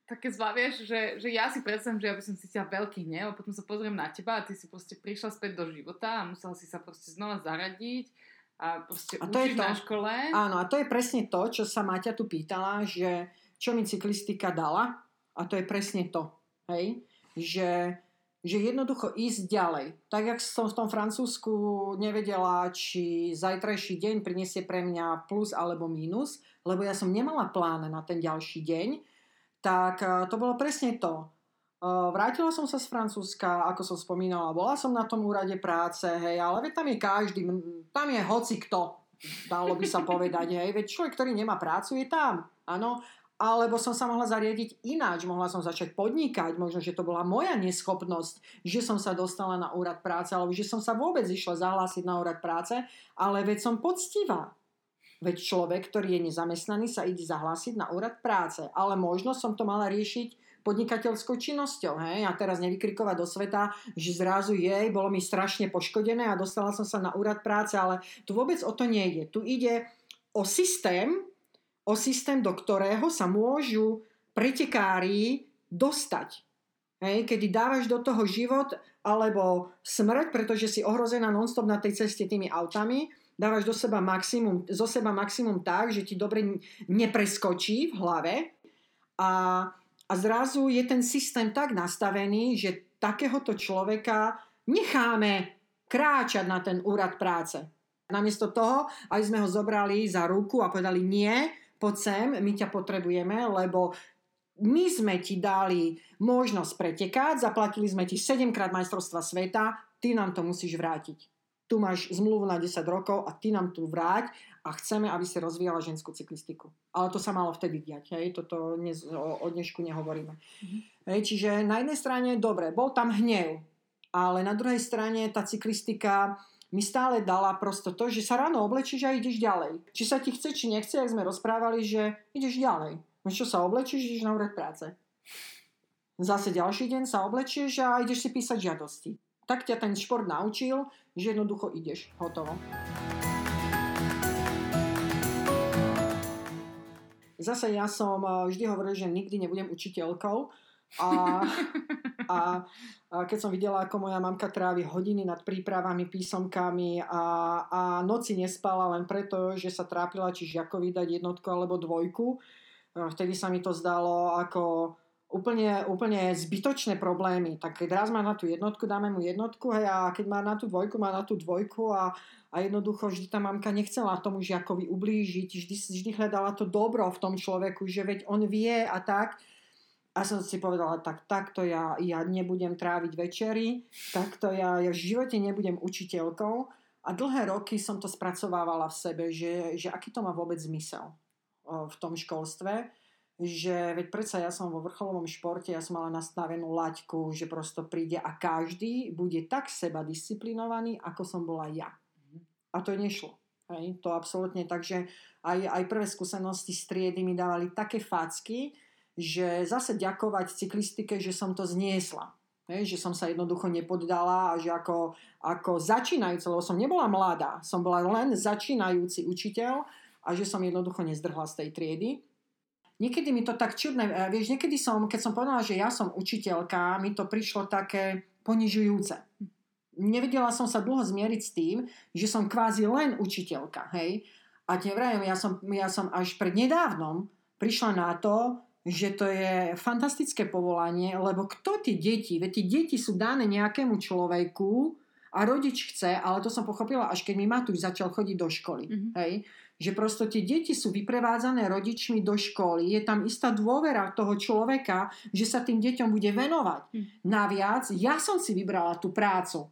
také zlavieš, že, že ja si predstavím, že ja by som cítila veľký hnev a potom sa pozriem na teba a ty si proste prišla späť do života a musela si sa proste znova zaradiť a proste a to je to, na škole. Áno, a to je presne to, čo sa Maťa tu pýtala, že čo mi cyklistika dala a to je presne to, hej, že, že jednoducho ísť ďalej. Tak, jak som v tom Francúzsku nevedela, či zajtrajší deň prinesie pre mňa plus alebo mínus, lebo ja som nemala plán na ten ďalší deň, tak eh, to bolo presne to. Vrátila som sa z Francúzska, ako som spomínala, bola som na tom úrade práce, hej, ale tam je každý, tam je hoci kto, dalo by sa povedať, hej, veď človek, ktorý nemá prácu, je tam, áno, alebo som sa mohla zariadiť ináč, mohla som začať podnikať, možno, že to bola moja neschopnosť, že som sa dostala na úrad práce, alebo že som sa vôbec išla zahlásiť na úrad práce, ale veď som poctivá. Veď človek, ktorý je nezamestnaný, sa ide zahlásiť na úrad práce, ale možno som to mala riešiť podnikateľskou činnosťou. Hej? A teraz nevykrikovať do sveta, že zrazu jej, bolo mi strašne poškodené a dostala som sa na úrad práce, ale tu vôbec o to nejde. Tu ide o systém, o systém, do ktorého sa môžu pretekári dostať. Hej, kedy dávaš do toho život alebo smrť, pretože si ohrozená nonstop na tej ceste tými autami, dávaš do seba maximum, zo seba maximum tak, že ti dobre nepreskočí v hlave a a zrazu je ten systém tak nastavený, že takéhoto človeka necháme kráčať na ten úrad práce. Namiesto toho, aby sme ho zobrali za ruku a povedali nie, poď sem, my ťa potrebujeme, lebo my sme ti dali možnosť pretekať, zaplatili sme ti 7 krát majstrovstva sveta, ty nám to musíš vrátiť tu máš zmluvu na 10 rokov a ty nám tu vráť a chceme, aby si rozvíjala ženskú cyklistiku. Ale to sa malo vtedy diať, hej, toto dnes, o, o dnešku nehovoríme. Mm-hmm. Hej, čiže na jednej strane, dobre, bol tam hnev, ale na druhej strane tá cyklistika mi stále dala prosto to, že sa ráno oblečíš a ideš ďalej. Či sa ti chce, či nechce, ak sme rozprávali, že ideš ďalej. No čo sa oblečíš, ideš na úrad práce. Zase ďalší deň sa oblečieš a ideš si písať žiadosti. Tak ťa ten šport naučil, že jednoducho ideš. Hotovo. Zase ja som eh, vždy hovoril, že nikdy nebudem učiteľkou. A, a, a keď som videla, ako moja mamka trávi hodiny nad prípravami, písomkami a, a noci nespala len preto, že sa trápila, či žiakovi dať jednotku alebo dvojku, eh, vtedy sa mi to zdalo ako úplne, úplne zbytočné problémy. Tak keď raz má na tú jednotku, dáme mu jednotku hej, a keď má na tú dvojku, má na tú dvojku a, a jednoducho vždy tá mamka nechcela tomu žiakovi ublížiť, vždy, vždy hľadala to dobro v tom človeku, že veď on vie a tak. A som si povedala, tak takto ja, ja nebudem tráviť večery, takto ja, ja v živote nebudem učiteľkou. A dlhé roky som to spracovávala v sebe, že, že aký to má vôbec zmysel v tom školstve že veď predsa ja som vo vrcholovom športe, ja som mala nastavenú laťku, že prosto príde a každý bude tak seba disciplinovaný, ako som bola ja. A to nešlo. Hej, to absolútne. Takže aj, aj prvé skúsenosti z triedy mi dávali také facky, že zase ďakovať cyklistike, že som to zniesla. Hej, že som sa jednoducho nepoddala a že ako, ako začínajúca, lebo som nebola mladá, som bola len začínajúci učiteľ a že som jednoducho nezdrhla z tej triedy niekedy mi to tak čudné, vieš, niekedy som, keď som povedala, že ja som učiteľka, mi to prišlo také ponižujúce. Nevedela som sa dlho zmieriť s tým, že som kvázi len učiteľka, hej. A te vrajem, ja som, ja som až pred nedávnom prišla na to, že to je fantastické povolanie, lebo kto tie deti, veď tie deti sú dané nejakému človeku a rodič chce, ale to som pochopila, až keď mi Matúš začal chodiť do školy. Mm-hmm. Hej? Že prosto tie deti sú vyprevádzané rodičmi do školy, je tam istá dôvera toho človeka, že sa tým deťom bude venovať. Mm. Naviac, ja som si vybrala tú prácu,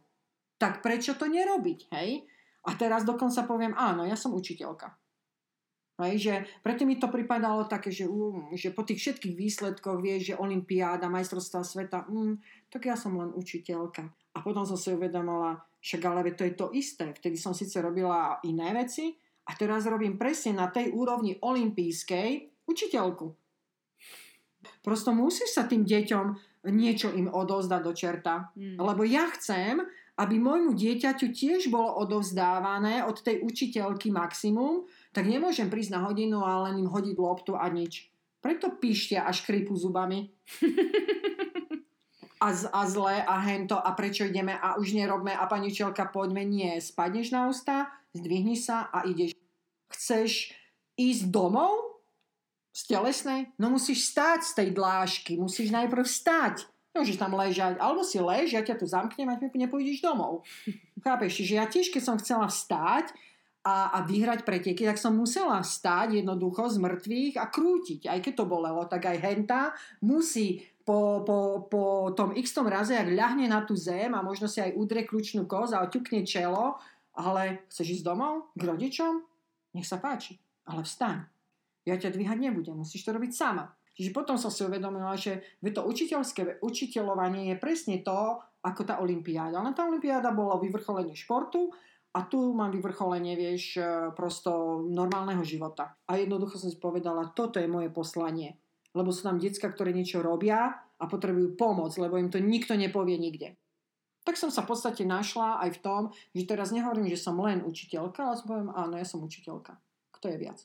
tak prečo to nerobiť? Hej? A teraz dokonca poviem, áno, ja som učiteľka. Hej, že preto mi to pripadalo také, že, um, že po tých všetkých výsledkoch vieš, že olimpiáda, majstrovstvá sveta, um, tak ja som len učiteľka. A potom som si uvedomila, však ale to je to isté. Vtedy som síce robila iné veci a teraz robím presne na tej úrovni olimpijskej učiteľku. Prosto musíš sa tým deťom niečo im odovzdať do čerta. Mm. Lebo ja chcem, aby môjmu dieťaťu tiež bolo odovzdávané od tej učiteľky maximum, tak nemôžem prísť na hodinu a len im hodiť loptu a nič. Preto píšte a škripu zubami. a, z, a zle a hento a prečo ideme a už nerobme a pani učiteľka poďme. Nie, spadneš na ústa, zdvihni sa a ideš. Chceš ísť domov z telesnej? No musíš stáť z tej dlášky, musíš najprv stáť. Môžeš tam ležať, alebo si lež, ja ťa tu zamknem a nepôjdeš domov. Chápeš? Že ja tiež, keď som chcela vstáť, a, a vyhrať preteky, tak som musela stáť jednoducho z mŕtvych a krútiť. Aj keď to bolelo, tak aj henta musí po, po, po tom x tom raze, ak ľahne na tú zem a možno si aj udrie kľúčnú koz a oťukne čelo, ale chceš ísť domov k rodičom? Nech sa páči, ale vstaň. Ja ťa dvíhať nebudem, musíš to robiť sama. Čiže potom som si uvedomila, že to učiteľské učiteľovanie je presne to, ako tá olimpiáda. Ale tá olimpiáda bola vyvrcholenie športu a tu mám vyvrcholenie, vieš, e, prosto normálneho života. A jednoducho som si povedala, toto je moje poslanie. Lebo sú tam decka, ktoré niečo robia a potrebujú pomoc, lebo im to nikto nepovie nikde. Tak som sa v podstate našla aj v tom, že teraz nehovorím, že som len učiteľka, ale poviem, áno, ja som učiteľka. Kto je viac?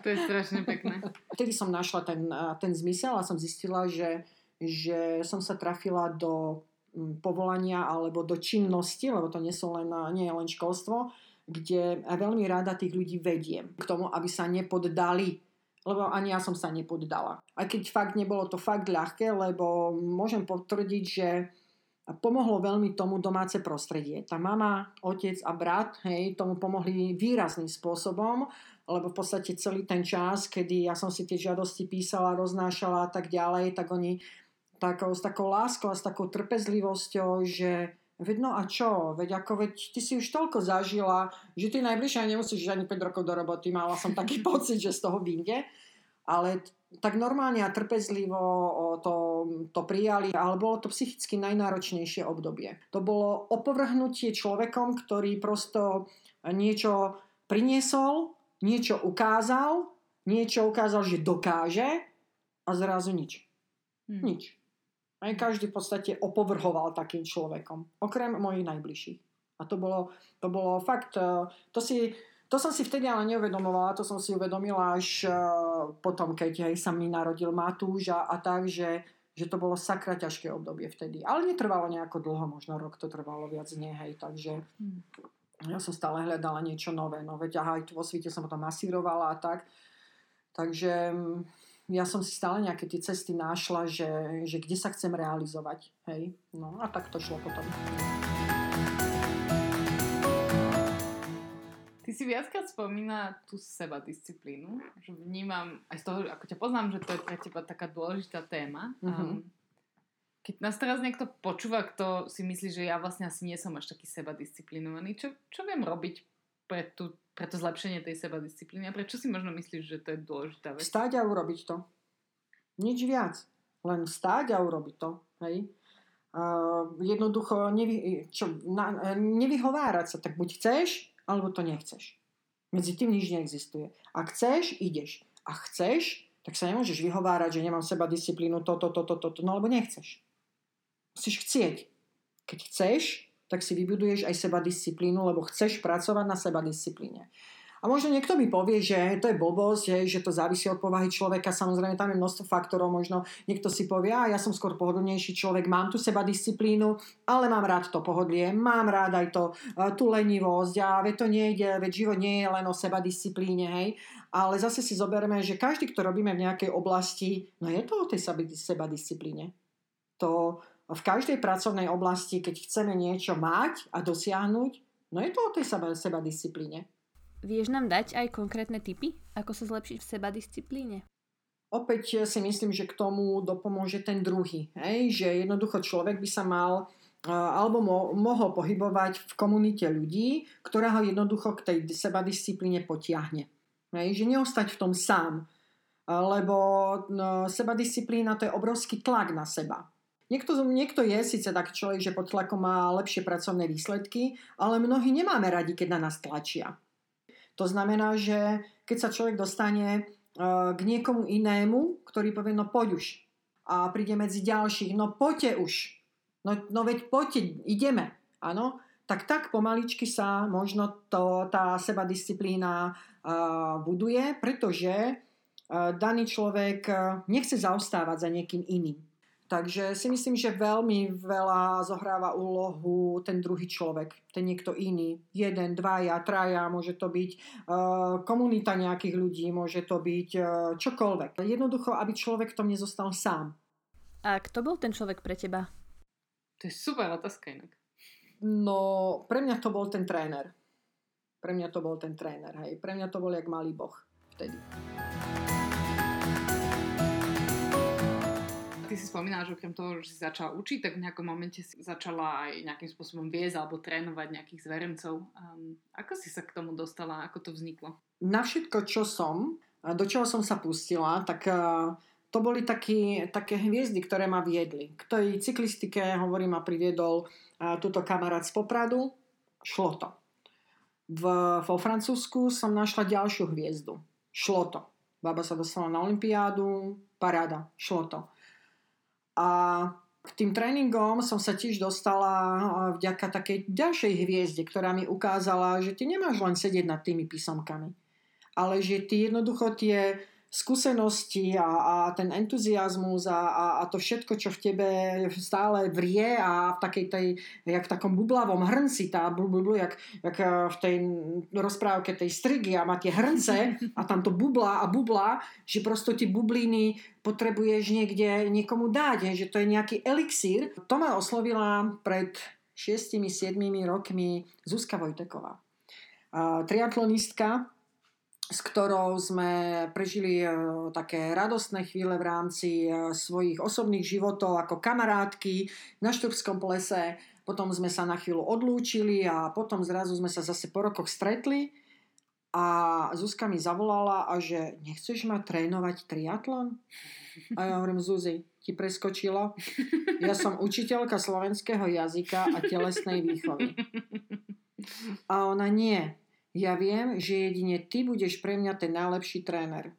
To je strašne pekné. Vtedy som našla ten, ten zmysel a som zistila, že, že som sa trafila do povolania alebo do činnosti, lebo to nie, sú len, nie je len školstvo, kde veľmi rada tých ľudí vediem k tomu, aby sa nepoddali lebo ani ja som sa nepoddala. Aj keď fakt nebolo to fakt ľahké, lebo môžem potvrdiť, že pomohlo veľmi tomu domáce prostredie. Tá mama, otec a brat, hej, tomu pomohli výrazným spôsobom, lebo v podstate celý ten čas, kedy ja som si tie žiadosti písala, roznášala a tak ďalej, tak oni takou, s takou láskou a s takou trpezlivosťou, že veď no a čo, veď ako veď ty si už toľko zažila, že ty najbližšie nemusíš ani 5 rokov do roboty, mala som taký pocit, že z toho vyjde, ale tak normálne a trpezlivo to, to prijali, ale bolo to psychicky najnáročnejšie obdobie. To bolo opovrhnutie človekom, ktorý prosto niečo priniesol, niečo ukázal, niečo ukázal, že dokáže a zrazu nič. Hmm. Nič. Aj každý v podstate opovrhoval takým človekom, okrem mojich najbližších. A to bolo, to bolo fakt, e, to, si, to som si vtedy ale neuvedomovala, to som si uvedomila až e, potom, keď aj sa mi narodil Matúš a, a tak, že, že to bolo sakra ťažké obdobie vtedy. Ale netrvalo nejako dlho, možno rok to trvalo viac nie, hej, takže hmm. ja som stále hľadala niečo nové, no veď aj tu vo svete som potom masírovala a tak. Takže ja som si stále nejaké tie cesty našla, že, že kde sa chcem realizovať. Hej? No a tak to šlo potom. Si viackrát spomína tú seba disciplínu, že vnímam, aj z toho, ako ťa poznám, že to je pre teba taká dôležitá téma. Mm-hmm. Um, keď nás teraz niekto počúva, kto si myslí, že ja vlastne asi nie som až taký seba disciplinovaný, čo, čo viem robiť pre, tú, pre to zlepšenie tej seba disciplíny a prečo si možno myslíš, že to je dôležitá vec? Stáť a urobiť to. Nič viac. Len stáť a urobiť to. Hej? Uh, jednoducho nevy, čo, na, nevyhovárať sa. Tak buď chceš, alebo to nechceš. Medzi tým nič neexistuje. Ak chceš, ideš. A chceš, tak sa nemôžeš vyhovárať, že nemám seba disciplínu, toto, toto, toto, to, no lebo nechceš. Musíš chcieť. Keď chceš, tak si vybuduješ aj seba disciplínu, lebo chceš pracovať na seba disciplíne. A možno niekto mi povie, že to je blbosť, že to závisí od povahy človeka. Samozrejme, tam je množstvo faktorov. Možno niekto si povie, a ja som skôr pohodlnejší človek, mám tu seba disciplínu, ale mám rád to pohodlie, mám rád aj to, tú lenivosť a veď to nejde, veď život nie je len o seba disciplíne, hej. Ale zase si zoberme, že každý, kto robíme v nejakej oblasti, no je to o tej seba disciplíne. To v každej pracovnej oblasti, keď chceme niečo mať a dosiahnuť, no je to o tej seba, seba disciplíne. Vieš nám dať aj konkrétne tipy, ako sa zlepšiť v seba disciplíne? Opäť si myslím, že k tomu dopomôže ten druhý. Hej? Že jednoducho človek by sa mal alebo mo- mohol pohybovať v komunite ľudí, ktorá ho jednoducho k tej seba disciplíne potiahne. Hej? Že neostať v tom sám. Lebo no, seba disciplína to je obrovský tlak na seba. Niekto, niekto je síce tak človek, že pod tlakom má lepšie pracovné výsledky, ale mnohí nemáme radi, keď na nás tlačia. To znamená, že keď sa človek dostane e, k niekomu inému, ktorý povie, no poď už. A príde medzi ďalších, no poďte už. No, no veď poďte, ideme. Áno, tak tak pomaličky sa možno to, tá seba disciplína uh, buduje, pretože uh, daný človek nechce zaostávať za niekým iným. Takže si myslím, že veľmi veľa zohráva úlohu ten druhý človek, ten niekto iný. Jeden, dvaja, traja, môže to byť uh, komunita nejakých ľudí, môže to byť uh, čokoľvek. Jednoducho, aby človek v tom nezostal sám. A kto bol ten človek pre teba? To je super otázka inak. No, pre mňa to bol ten tréner. Pre mňa to bol ten tréner, hej. Pre mňa to bol jak malý boh vtedy. Ty si spomínala, že okrem toho, že si začala učiť, tak v nejakom momente si začala aj nejakým spôsobom viesť alebo trénovať nejakých zverencov. Um, ako si sa k tomu dostala? Ako to vzniklo? Na všetko, čo som, do čoho som sa pustila, tak uh, to boli taký, také hviezdy, ktoré ma viedli. K tej cyklistike, hovorím, ma priviedol uh, túto kamarát z Popradu. Šlo to. V, vo Francúzsku som našla ďalšiu hviezdu. Šlo to. Baba sa dostala na Olympiádu, paráda, šlo to. A k tým tréningom som sa tiež dostala vďaka takej ďalšej hviezde, ktorá mi ukázala, že ty nemáš len sedieť nad tými písomkami, ale že ty jednoducho tie skúsenosti a, a ten entuziasmus a, a, a to všetko, čo v tebe stále vrie a v takej tej, jak v takom bublavom hrnci, tá blu, blu, blu, jak, jak eh, v tej rozprávke tej strigy a má tie hrnce a tam to bubla a bubla, že prosto tie bubliny potrebuješ niekde niekomu dať, že to je nejaký elixír. To ma oslovila pred 6-7 rokmi Zuzka Vojteková. triatlonistka, s ktorou sme prežili e, také radostné chvíle v rámci e, svojich osobných životov ako kamarátky na Štrbskom plese. Potom sme sa na chvíľu odlúčili a potom zrazu sme sa zase po rokoch stretli a Zuzka mi zavolala a že nechceš ma trénovať triatlon? A ja hovorím, Zuzi, ti preskočilo? Ja som učiteľka slovenského jazyka a telesnej výchovy. A ona nie, ja viem, že jedine ty budeš pre mňa ten najlepší tréner.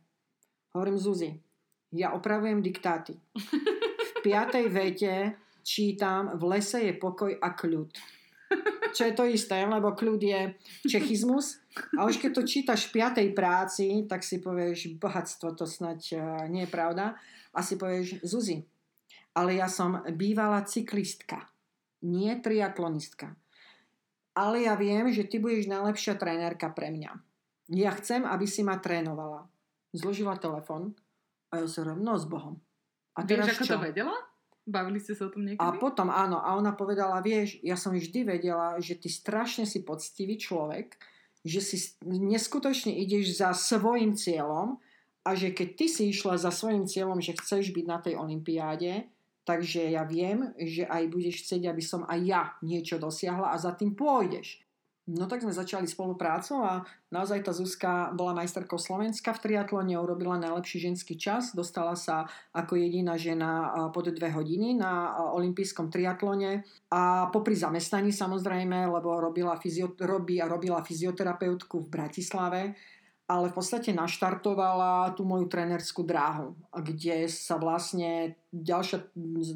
Hovorím Zuzi, ja opravujem diktáty. V piatej vete čítam v lese je pokoj a kľud. Čo je to isté, lebo kľud je čechizmus. A už keď to čítaš v piatej práci, tak si povieš, bohatstvo to snať uh, nie je pravda. A si povieš, Zuzi, ale ja som bývalá cyklistka, nie triatlonistka ale ja viem, že ty budeš najlepšia trénerka pre mňa. Ja chcem, aby si ma trénovala. Zložila telefon a ja sa no s Bohom. A Vieš, ako čo? to vedela? Bavili ste sa o tom niekedy? A potom áno, a ona povedala, vieš, ja som vždy vedela, že ty strašne si poctivý človek, že si neskutočne ideš za svojim cieľom a že keď ty si išla za svojim cieľom, že chceš byť na tej olympiáde, Takže ja viem, že aj budeš chcieť, aby som aj ja niečo dosiahla a za tým pôjdeš. No tak sme začali spoluprácu a naozaj tá Zuzka bola majsterkou Slovenska v triatlone, urobila najlepší ženský čas, dostala sa ako jediná žena pod dve hodiny na olympijskom triatlone a popri zamestnaní samozrejme, lebo robila fyzio, robí a robila fyzioterapeutku v Bratislave, ale v podstate naštartovala tú moju trenerskú dráhu, kde sa vlastne ďalšia,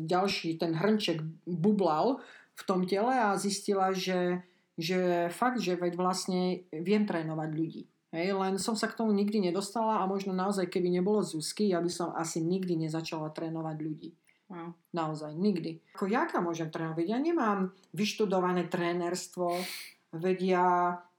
ďalší ten hrnček bublal v tom tele a zistila, že, že fakt, že veď vlastne viem trénovať ľudí. Hej, len som sa k tomu nikdy nedostala a možno naozaj, keby nebolo Zuzky, ja by som asi nikdy nezačala trénovať ľudí. Wow. Naozaj, nikdy. Ako jaká môžem trénovať? Ja nemám vyštudované trénerstvo, veď ja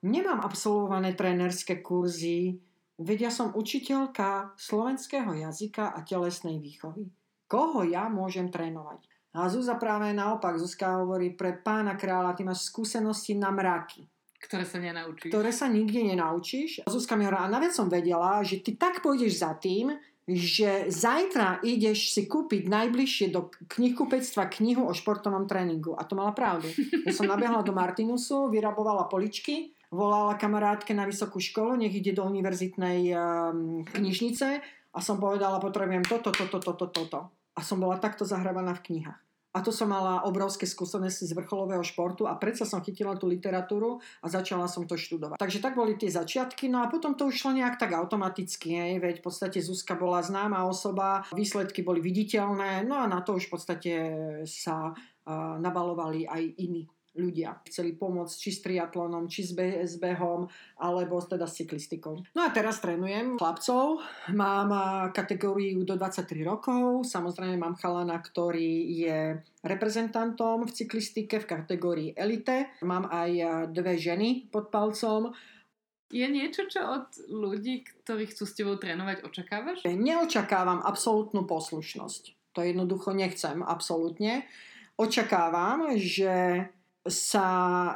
nemám absolvované trénerské kurzy, veď ja som učiteľka slovenského jazyka a telesnej výchovy. Koho ja môžem trénovať? A Zúza práve naopak, Zuzka hovorí, pre pána kráľa, ty máš skúsenosti na mraky. Ktoré sa nenaučíš. Ktoré sa nikdy nenaučíš. Zuzka mi hovorí, a naviac som vedela, že ty tak pôjdeš za tým, že zajtra ideš si kúpiť najbližšie do knihkupectva knihu o športovom tréningu. A to mala pravdu. Ja som nabehla do Martinusu, vyrabovala poličky, volala kamarátke na vysokú školu, nech ide do univerzitnej um, knižnice a som povedala, potrebujem toto, toto, toto, toto. A som bola takto zahrávaná v knihách. A to som mala obrovské skúsenosti z vrcholového športu a predsa som chytila tú literatúru a začala som to študovať. Takže tak boli tie začiatky, no a potom to už nejak tak automaticky, hej, veď v podstate Zuzka bola známa osoba, výsledky boli viditeľné, no a na to už v podstate sa uh, nabalovali aj iní ľudia. Chceli pomôcť či s triatlonom, či s, be- s behom, alebo teda s cyklistikou. No a teraz trénujem chlapcov. Mám kategóriu do 23 rokov. Samozrejme mám chalana, ktorý je reprezentantom v cyklistike v kategórii elite. Mám aj dve ženy pod palcom. Je niečo, čo od ľudí, ktorí chcú s tebou trénovať, očakávaš? Neočakávam absolútnu poslušnosť. To jednoducho nechcem, absolútne. Očakávam, že sa,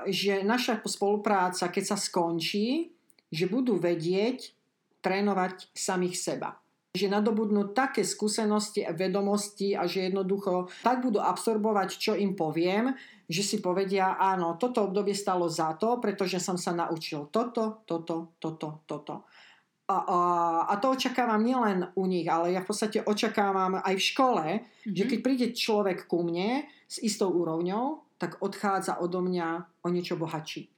že naša spolupráca, keď sa skončí, že budú vedieť trénovať samých seba. Že nadobudnú také skúsenosti a vedomosti a že jednoducho tak budú absorbovať, čo im poviem, že si povedia, áno, toto obdobie stalo za to, pretože som sa naučil toto, toto, toto, toto. A, a, a to očakávam nielen u nich, ale ja v podstate očakávam aj v škole, mm-hmm. že keď príde človek ku mne s istou úrovňou, tak odchádza odo mňa o niečo bohatší.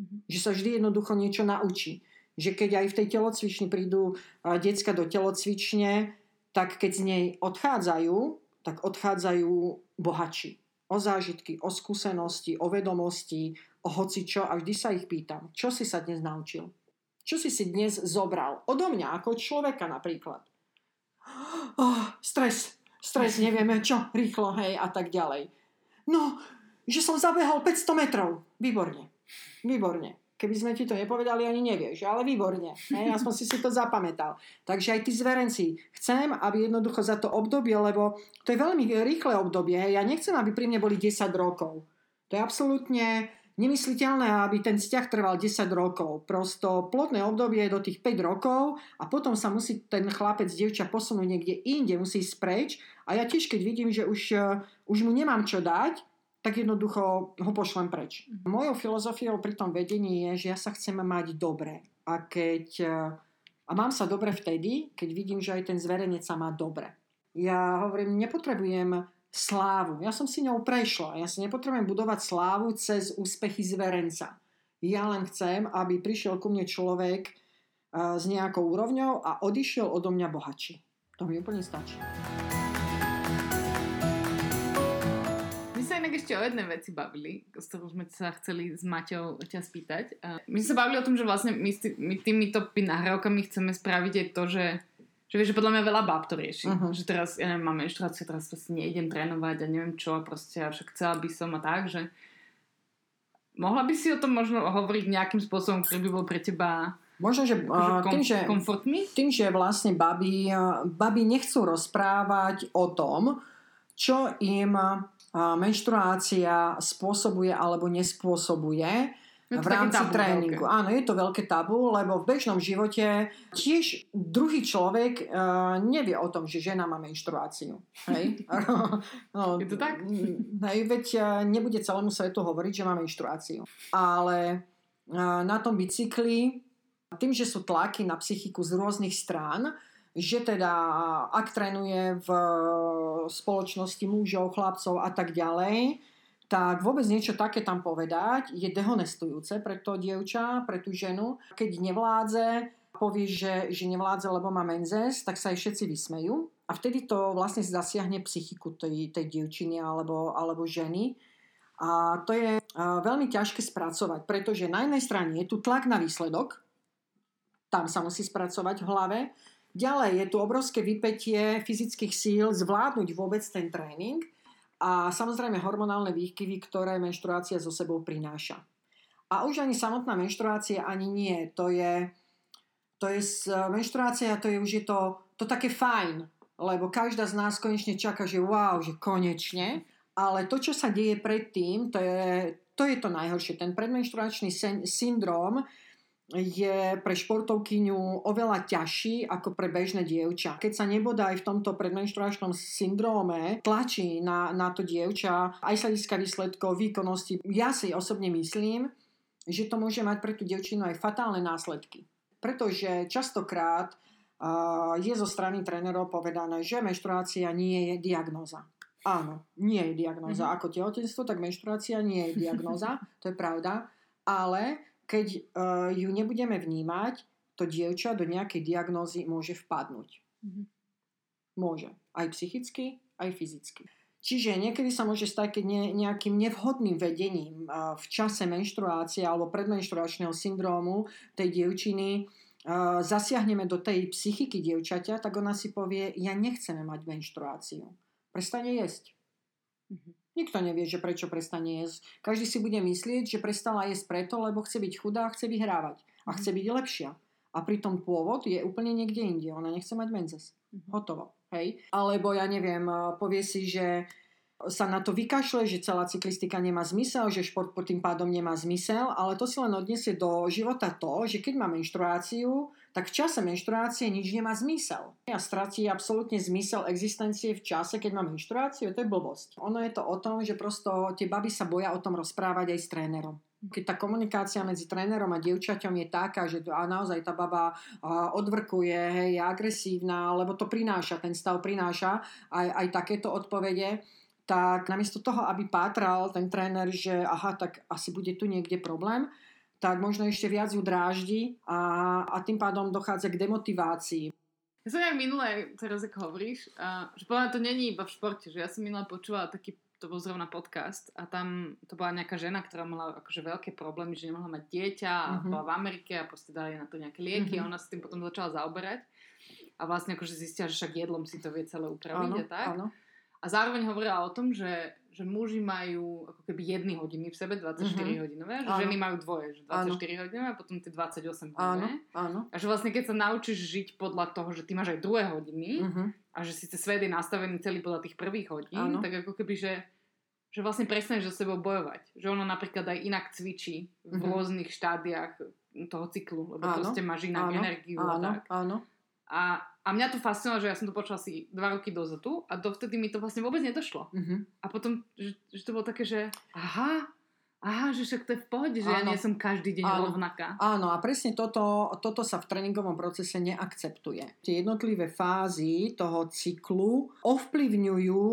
Mm-hmm. Že sa vždy jednoducho niečo naučí. Že keď aj v tej telocvični prídu decka do telocvične, tak keď z nej odchádzajú, tak odchádzajú bohatší. O zážitky, o skúsenosti, o vedomosti, o hocičo a vždy sa ich pýtam, čo si sa dnes naučil? Čo si si dnes zobral? Odo mňa, ako človeka napríklad. Oh, stres, stres, nevieme čo, rýchlo, hej, a tak ďalej. No, že som zabehol 500 metrov. Výborne. Výborne. Keby sme ti to nepovedali, ani nevieš, ale výborne. Ja som si si to zapamätal. Takže aj tí zverenci, chcem, aby jednoducho za to obdobie, lebo to je veľmi rýchle obdobie, ja nechcem, aby pri mne boli 10 rokov. To je absolútne nemysliteľné, aby ten vzťah trval 10 rokov. Prosto plotné obdobie je do tých 5 rokov a potom sa musí ten chlapec, dievča posunúť niekde inde, musí ísť preč. A ja tiež, keď vidím, že už už mu nemám čo dať, tak jednoducho ho pošlem preč. Mojou filozofiou pri tom vedení je, že ja sa chcem mať dobre. A keď a mám sa dobre vtedy, keď vidím, že aj ten zverejnec sa má dobre. Ja hovorím, nepotrebujem slávu. Ja som si ňou prešla. Ja si nepotrebujem budovať slávu cez úspechy zverenca. Ja len chcem, aby prišiel ku mne človek s nejakou úrovňou a odišiel odo mňa bohatší. To mi úplne stačí. inak ešte o jednej veci bavili, s ktorou sme sa chceli s Maťou ťa spýtať. My sme sa bavili o tom, že vlastne my, my týmito nahrávkami chceme spraviť aj to, že že vieš, že podľa mňa veľa báb to rieši. Uh-huh. Že teraz, ja neviem, mám menštruáciu, teraz proste nejdem trénovať a neviem čo, a proste a však chcela by som a tak, že mohla by si o tom možno hovoriť nejakým spôsobom, ktorý by bol pre teba Možno, že, uh, tým, že komfortný? tým, že vlastne baby, baby nechcú rozprávať o tom, čo im menštruácia spôsobuje alebo nespôsobuje v rámci tabu, tréningu. Veľké. Áno, je to veľké tabu, lebo v bežnom živote tiež druhý človek uh, nevie o tom, že žena má menštruáciu. Hej? no, je to tak? Hej, veď uh, nebude celému svetu hovoriť, že má menštruáciu. Ale uh, na tom bicykli, tým, že sú tlaky na psychiku z rôznych strán, že teda ak trénuje v spoločnosti mužov, chlapcov a tak ďalej, tak vôbec niečo také tam povedať je dehonestujúce pre to dievča, pre tú ženu. Keď nevládze, povie, že, že nevládze, lebo má menzes, tak sa aj všetci vysmejú. A vtedy to vlastne zasiahne psychiku tej, tej dievčiny alebo, alebo ženy. A to je veľmi ťažké spracovať, pretože na jednej strane je tu tlak na výsledok, tam sa musí spracovať v hlave. Ďalej je tu obrovské vypetie fyzických síl zvládnuť vôbec ten tréning a samozrejme hormonálne výkyvy, ktoré menštruácia so sebou prináša. A už ani samotná menštruácia ani nie. To je, to je menštruácia, to je už je to, to také fajn, lebo každá z nás konečne čaká, že wow, že konečne, ale to, čo sa deje predtým, to je to, je to najhoršie. Ten predmenštruačný syndrom je pre športovkyňu oveľa ťažší ako pre bežné dievča. Keď sa nebodá aj v tomto predmenštruačnom syndróme tlačí na, na to dievča aj sa hľadiska výsledkov, výkonnosti, ja si osobne myslím, že to môže mať pre tú dievčinu aj fatálne následky. Pretože častokrát uh, je zo strany trénerov povedané, že menštruácia nie je diagnóza. Áno, nie je diagnóza. Mm-hmm. Ako tehotenstvo, tak menštruácia nie je diagnóza, to je pravda. Ale keď uh, ju nebudeme vnímať, to dievča do nejakej diagnózy môže vpadnúť. Mm-hmm. Môže. Aj psychicky, aj fyzicky. Čiže niekedy sa môže stať, keď ne, nejakým nevhodným vedením uh, v čase menštruácie alebo predmenštruačného syndrómu tej dievčiny uh, zasiahneme do tej psychiky dievčaťa, tak ona si povie, ja nechceme mať menštruáciu. Prestane jesť. Mm-hmm. Nikto nevie, že prečo prestane jesť. Každý si bude myslieť, že prestala jesť preto, lebo chce byť chudá a chce vyhrávať. A chce mhm. byť lepšia. A pritom pôvod je úplne niekde inde. Ona nechce mať menzes. Mhm. Hotovo. Hej? Alebo ja neviem, povie si, že sa na to vykašle, že celá cyklistika nemá zmysel, že šport pod tým pádom nemá zmysel, ale to si len odniesie do života to, že keď má menštruáciu, tak v čase menštruácie nič nemá zmysel. A stratí absolútne zmysel existencie v čase, keď má menštruáciu, to je blbosť. Ono je to o tom, že prosto tie baby sa boja o tom rozprávať aj s trénerom keď tá komunikácia medzi trénerom a dievčaťom je taká, že a naozaj tá baba odvrkuje, hej, je agresívna, lebo to prináša, ten stav prináša aj, aj takéto odpovede, tak namiesto toho, aby pátral ten tréner, že aha, tak asi bude tu niekde problém, tak možno ešte viac ju dráždi a, a tým pádom dochádza k demotivácii. Ja som aj minulé, teraz ako hovoríš, a, že povedať, to není iba v športe, že ja som minulé počula taký, to bol zrovna podcast a tam to bola nejaká žena, ktorá mala akože veľké problémy, že nemohla mať dieťa a uh-huh. bola v Amerike a proste dali na to nejaké lieky uh-huh. a ona sa tým potom začala zaoberať a vlastne akože zistila, že však jedlom si to vie celé upraviť áno, a tak. Áno. A zároveň hovorila o tom, že, že muži majú ako keby jedny hodiny v sebe, 24 mm-hmm. hodinové, že áno. ženy majú dvoje, že 24 áno. hodinové a potom tie 28 hodinové. Áno, áno. A že vlastne keď sa naučíš žiť podľa toho, že ty máš aj druhé hodiny mm-hmm. a že síce svet je nastavený celý podľa tých prvých hodín, áno. tak ako keby, že že vlastne prestaneš so sebou bojovať. Že ono napríklad aj inak cvičí v mm-hmm. rôznych štádiách toho cyklu, lebo áno, proste máš inak áno, energiu áno, a tak. Áno. A, a mňa to fascinovalo, že ja som to počula asi dva roky dozadu a dovtedy mi to vlastne vôbec nedošlo. Mm-hmm. A potom, že, že to bolo také, že aha, aha, že však to je v pohode, že Áno. ja nie som každý deň Áno. rovnaká. Áno, a presne toto, toto sa v tréningovom procese neakceptuje. Tie jednotlivé fázy toho cyklu ovplyvňujú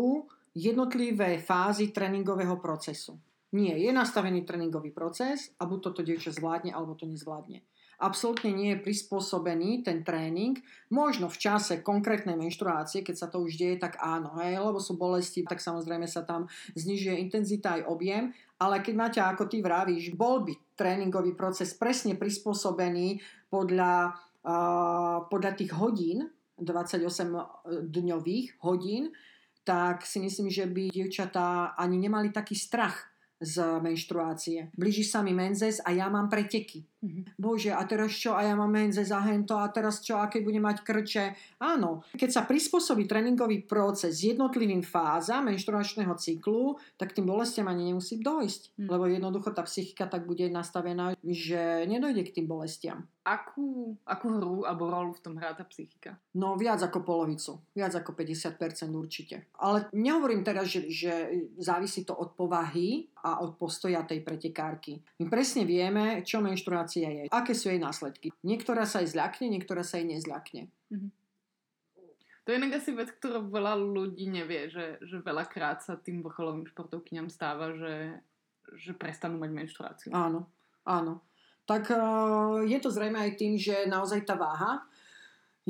jednotlivé fázy tréningového procesu. Nie, je nastavený tréningový proces a buď toto dievča zvládne, alebo to nezvládne absolútne nie je prispôsobený ten tréning. Možno v čase konkrétnej menštruácie, keď sa to už deje, tak áno, hej, lebo sú bolesti, tak samozrejme sa tam znižuje intenzita aj objem, ale keď máte, ako ty vravíš, bol by tréningový proces presne prispôsobený podľa, uh, podľa tých hodín, 28-dňových hodín, tak si myslím, že by dievčatá ani nemali taký strach z menštruácie. Blíži sa mi menzes a ja mám preteky. Mm-hmm. Bože, a teraz čo? A ja mám menzes a hento a teraz čo? A keď budem mať krče? Áno, keď sa prispôsobí tréningový proces jednotlivým fázam menštruačného cyklu, tak tým bolestiam ani nemusí dojsť. Mm. Lebo jednoducho tá psychika tak bude nastavená, že nedojde k tým bolestiam. Akú, akú hru alebo rolu v tom hrá tá psychika? No viac ako polovicu. Viac ako 50% určite. Ale nehovorím teraz, že, že závisí to od povahy a od postoja tej pretekárky. My presne vieme, čo menštruácia je. Aké sú jej následky. Niektorá sa aj zľakne, niektorá sa aj nezľakne. Mm-hmm. To je inak asi vec, ktorú veľa ľudí nevie, že, že veľakrát sa tým vrcholovým športovkyňam stáva, že, že prestanú mať menštruáciu. Áno, áno tak eh, je to zrejme aj tým, že naozaj tá váha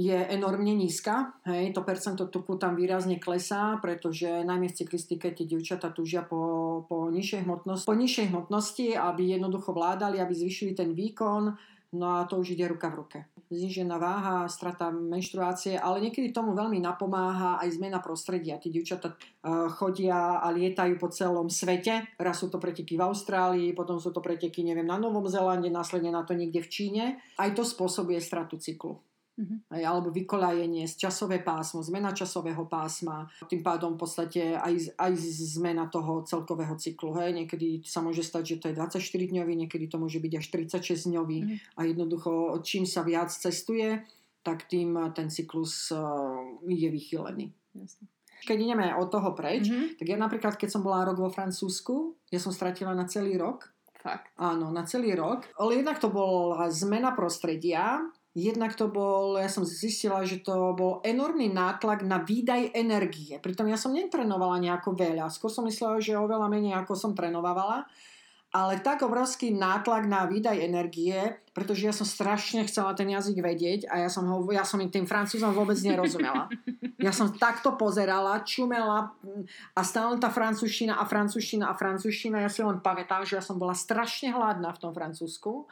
je enormne nízka. Hej, to percento tuku tam výrazne klesá, pretože najmä v cyklistike tie dievčatá túžia po, po, nižšej hmotnosti, po nižšej hmotnosti, aby jednoducho vládali, aby zvyšili ten výkon, no a to už ide ruka v ruke. znižená váha, strata menštruácie, ale niekedy tomu veľmi napomáha aj zmena prostredia. Tí dievčatá uh, chodia a lietajú po celom svete. Raz sú to preteky v Austrálii, potom sú to preteky, neviem, na Novom Zélande, následne na to niekde v Číne. Aj to spôsobuje stratu cyklu. Uh-huh. alebo vykolajenie, časové pásmo, zmena časového pásma, tým pádom v podstate aj, aj zmena toho celkového cyklu. Hej. Niekedy sa môže stať, že to je 24-dňový, niekedy to môže byť až 36-dňový uh-huh. a jednoducho čím sa viac cestuje, tak tým ten cyklus uh, je vychylený. Jasne. Keď ideme od toho preč, uh-huh. tak ja napríklad, keď som bola rok vo Francúzsku, ja som stratila na celý rok. Fakt. Áno, na celý rok. Ale jednak to bola zmena prostredia, Jednak to bol, ja som zistila, že to bol enormný nátlak na výdaj energie. Pritom ja som netrenovala nejako veľa. Skôr som myslela, že oveľa menej ako som trenovala. Ale tak obrovský nátlak na výdaj energie, pretože ja som strašne chcela ten jazyk vedieť a ja som, ho, ja som tým francúzom vôbec nerozumela. Ja som takto pozerala, čumela a stále tá francúzština a francúzština a francúzština. Ja si len pamätám, že ja som bola strašne hladná v tom francúzsku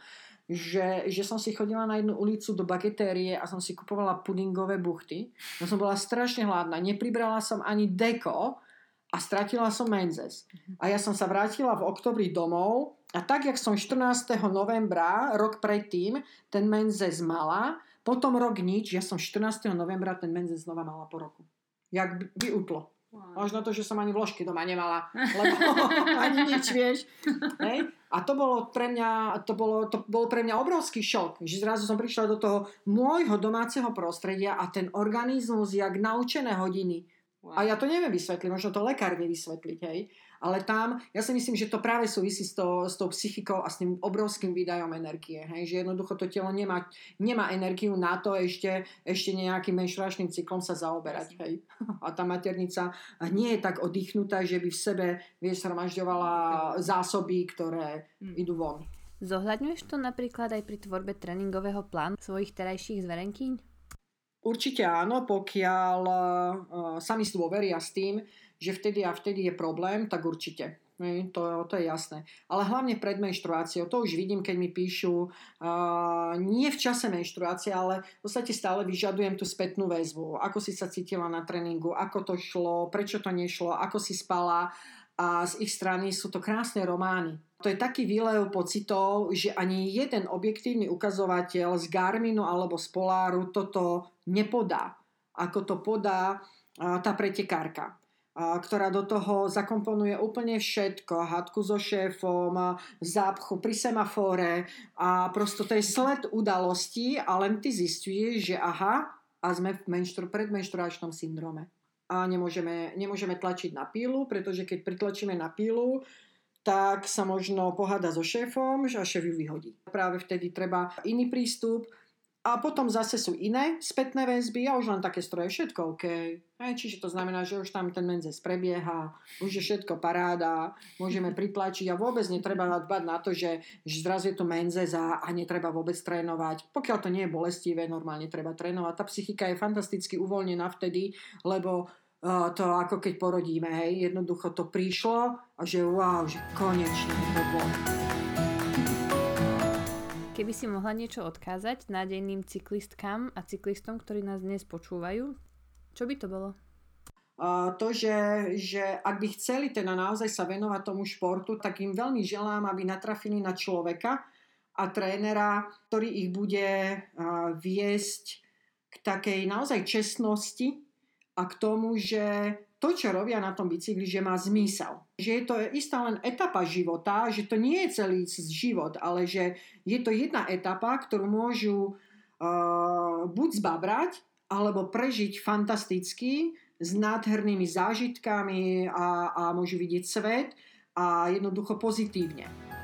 že, že som si chodila na jednu ulicu do bagetérie a som si kupovala pudingové buchty. Ja som bola strašne hladná, nepribrala som ani deko a stratila som menzes. A ja som sa vrátila v oktobri domov a tak, jak som 14. novembra, rok predtým, ten menzes mala, potom rok nič, ja som 14. novembra ten menzes znova mala po roku. Jak by utlo. Možno to, že som ani vložky doma nemala, lebo ani nič, vieš. Hej? A to bolo pre mňa, to bolo, to bol pre mňa obrovský šok, že zrazu som prišla do toho môjho domáceho prostredia a ten organizmus, jak naučené hodiny. Wow. A ja to neviem vysvetliť, možno to lekár vie vysvetliť, hej. Ale tam, ja si myslím, že to práve súvisí s, to, s tou psychikou a s tým obrovským výdajom energie. Hej? Že jednoducho to telo nemá, nemá energiu na to ešte, ešte nejakým menštruačným cyklom sa zaoberať. Hej? A tá maternica nie je tak oddychnutá, že by v sebe vieš, zhromažďovala zásoby, ktoré hmm. idú von. Zohľadňuješ to napríklad aj pri tvorbe tréningového plánu svojich terajších zverenkyň? Určite áno, pokiaľ uh, sami dôveria s tým, že vtedy a vtedy je problém, tak určite. To, to je jasné. Ale hlavne pred menštruáciou. To už vidím, keď mi píšu uh, nie v čase menštruácie, ale v podstate stále vyžadujem tú spätnú väzbu. Ako si sa cítila na tréningu, ako to šlo, prečo to nešlo, ako si spala. A z ich strany sú to krásne romány. To je taký výlev pocitov, že ani jeden objektívny ukazovateľ z Garminu alebo z Poláru toto nepodá. Ako to podá uh, tá pretekárka ktorá do toho zakomponuje úplne všetko. Hadku so šéfom, zápchu pri semafore a prosto to je sled udalostí a len ty zistuješ, že aha, a sme v menštru, predmenštruačnom syndrome. A nemôžeme, nemôžeme tlačiť na pílu, pretože keď pritlačíme na pílu, tak sa možno poháda so šéfom a šéf ju vyhodí. Práve vtedy treba iný prístup, a potom zase sú iné spätné väzby a už len také stroje, všetko OK. Hej, čiže to znamená, že už tam ten menzes prebieha, už je všetko paráda, môžeme pritlačiť a vôbec netreba dbať na to, že, že zrazu je tu menzes a, a netreba vôbec trénovať. Pokiaľ to nie je bolestivé, normálne treba trénovať. Tá psychika je fantasticky uvoľnená vtedy, lebo uh, to ako keď porodíme, hej, jednoducho to prišlo a že wow, že konečne to bolo. Keby si mohla niečo odkázať nádejným cyklistkám a cyklistom, ktorí nás dnes počúvajú, čo by to bolo? To, že, že ak by chceli teda naozaj sa venovať tomu športu, tak im veľmi želám, aby natrafili na človeka a trénera, ktorý ich bude viesť k takej naozaj čestnosti a k tomu, že to, čo robia na tom bicykli, že má zmysel. Že je to istá len etapa života, že to nie je celý život, ale že je to jedna etapa, ktorú môžu uh, buď zbabrať, alebo prežiť fantasticky s nádhernými zážitkami a, a môžu vidieť svet a jednoducho pozitívne.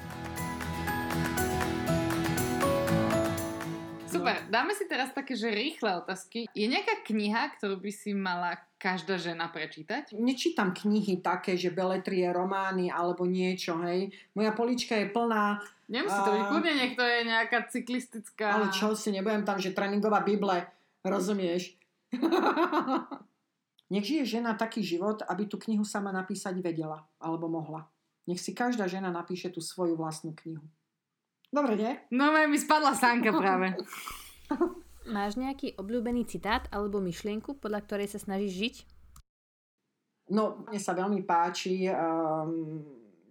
Super, dáme si teraz také, že rýchle otázky. Je nejaká kniha, ktorú by si mala každá žena prečítať? Nečítam knihy také, že beletrie, romány alebo niečo, hej. Moja polička je plná... Nemusí to byť kľudne, nech to je nejaká cyklistická... Ale čo si, nebudem tam, že tréningová Bible, rozumieš? nech žije žena taký život, aby tú knihu sama napísať vedela, alebo mohla. Nech si každá žena napíše tú svoju vlastnú knihu. Dobre, nie? No, mi spadla sánka práve. Máš nejaký obľúbený citát alebo myšlienku, podľa ktorej sa snažíš žiť? No, mne sa veľmi páči, um,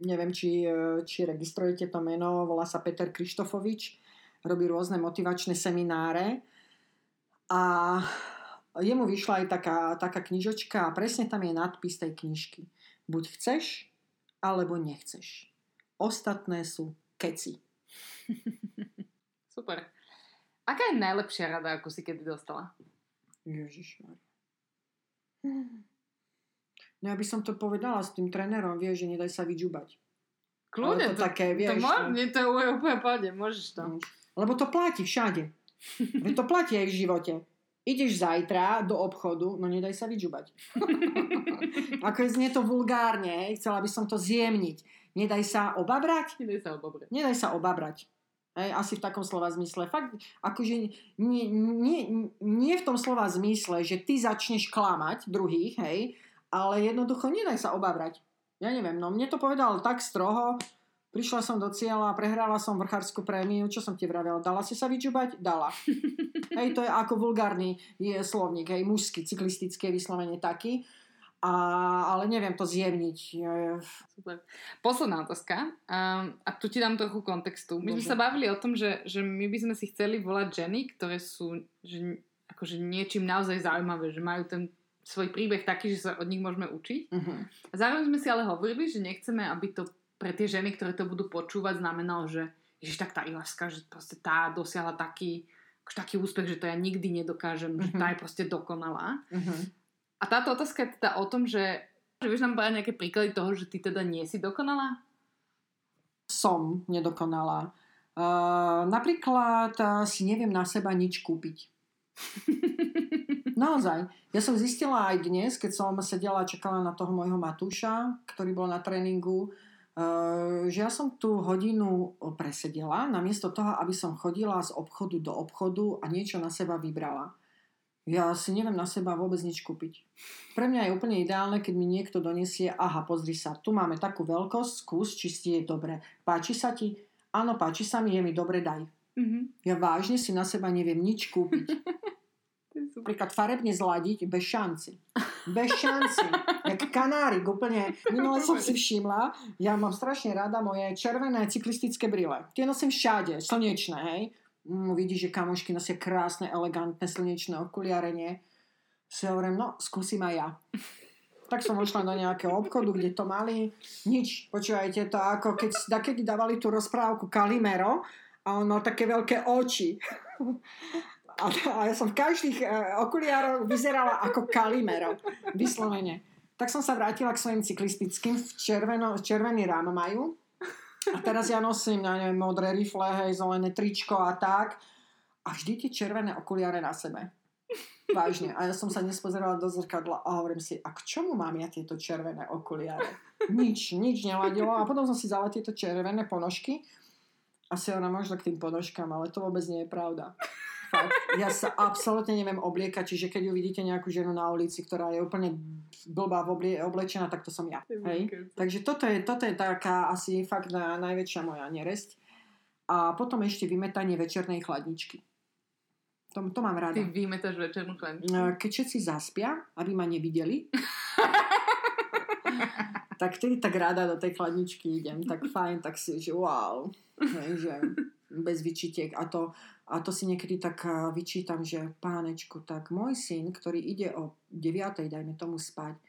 neviem, či, či registrujete to meno, volá sa Peter Krištofovič, robí rôzne motivačné semináre a jemu vyšla aj taká, taká knižočka a presne tam je nadpis tej knižky. Buď chceš, alebo nechceš. Ostatné sú keci. Super. Aká je najlepšia rada, ako si kedy dostala? Ježišmar. No ja by som to povedala s tým trénerom, vieš, že nedaj sa vyžubať. Kľudne, to, to také, vieš. To, môž, nie, to je úplne pohode, môžeš to. Lebo to platí všade. To platí aj v živote. Ideš zajtra do obchodu, no nedaj sa vyžubať. Ako znie to vulgárne, chcela by som to zjemniť. Nedaj sa obabrať? Nedaj sa obabrať. Nedaj sa obabrať. Hej, asi v takom slova zmysle. Fakt, akože nie, nie, nie v tom slova zmysle, že ty začneš klamať druhých, hej, ale jednoducho nedaj sa obavrať. Ja neviem, no mne to povedal tak stroho, prišla som do cieľa, prehrala som vrchárskú prémiu, čo som ti vravela, dala si sa vyčubať? Dala. hej, to je ako vulgárny je slovník, hej, mužský, cyklistický vyslovene taký. A, ale neviem to zjemniť. Super. Posledná otázka. A, a tu ti dám trochu kontextu. My sme sa bavili o tom, že, že my by sme si chceli volať ženy, ktoré sú že, akože niečím naozaj zaujímavé, že majú ten svoj príbeh taký, že sa od nich môžeme učiť. Uh-huh. A zároveň sme si ale hovorili, že nechceme, aby to pre tie ženy, ktoré to budú počúvať, znamenalo, že ježiš, tak tá Ilaska, že proste tá dosiahla taký, akože taký úspech, že to ja nikdy nedokážem, uh-huh. že tá je proste dokonalá. Uh-huh. A táto otázka je teda o tom, že, že vieš nám povedať nejaké príklady toho, že ty teda nie si dokonalá? Som nedokonalá. Uh, napríklad uh, si neviem na seba nič kúpiť. Naozaj. Ja som zistila aj dnes, keď som sedela a čakala na toho môjho Matúša, ktorý bol na tréningu, eh, že ja som tú hodinu presedela, namiesto toho, aby som chodila z obchodu do obchodu a niečo na seba vybrala. Ja si neviem na seba vôbec nič kúpiť. Pre mňa je úplne ideálne, keď mi niekto donesie, aha, pozri sa, tu máme takú veľkosť, skús, či si je dobre. Páči sa ti? Áno, páči sa mi, je mi dobre, daj. Mm-hmm. Ja vážne si na seba neviem nič kúpiť. Napríklad farebne zladiť bez šanci. Bez šanci. Jak kanárik úplne. Minule som si všimla, ja mám strašne rada moje červené cyklistické brýle. Tie nosím všade, slnečné, hej. Mm, vidíš, že kamošky nosia krásne, elegantné slnečné okuliarenie. Si hovorím, no, skúsim aj ja. Tak som vošla do nejakého obchodu, kde to mali. Nič, počúvajte to, ako keď, keď dávali tú rozprávku Kalimero a on mal také veľké oči. A, a ja som v každých uh, okuliároch vyzerala ako Kalimero. Vyslovene. Tak som sa vrátila k svojim cyklistickým. V červeno, červený rám majú. A teraz ja nosím, ja neviem, modré rifle, hej, zelené tričko a tak. A vždy tie červené okuliare na sebe. Vážne. A ja som sa dnes pozerala do zrkadla a hovorím si, a k čomu mám ja tieto červené okuliare? Nič, nič neladilo. A potom som si vzala tieto červené ponožky a si ona možno k tým ponožkám, ale to vôbec nie je pravda fakt, ja sa absolútne neviem obliekať, čiže keď uvidíte nejakú ženu na ulici, ktorá je úplne blbá oblie, oblečená, tak to som ja. Hej? Takže toto je, toto je taká asi fakt na, najväčšia moja neresť. A potom ešte vymetanie večernej chladničky. To, to mám rada. Ty vymetáš večernú chladničku? Keď všetci zaspia, aby ma nevideli, tak vtedy tak rada do tej chladničky idem. Tak fajn, tak si, že wow. Hej, že bez vyčitiek. A to, a to si niekedy tak vyčítam, že pánečku, tak môj syn, ktorý ide o 9. dajme tomu spať,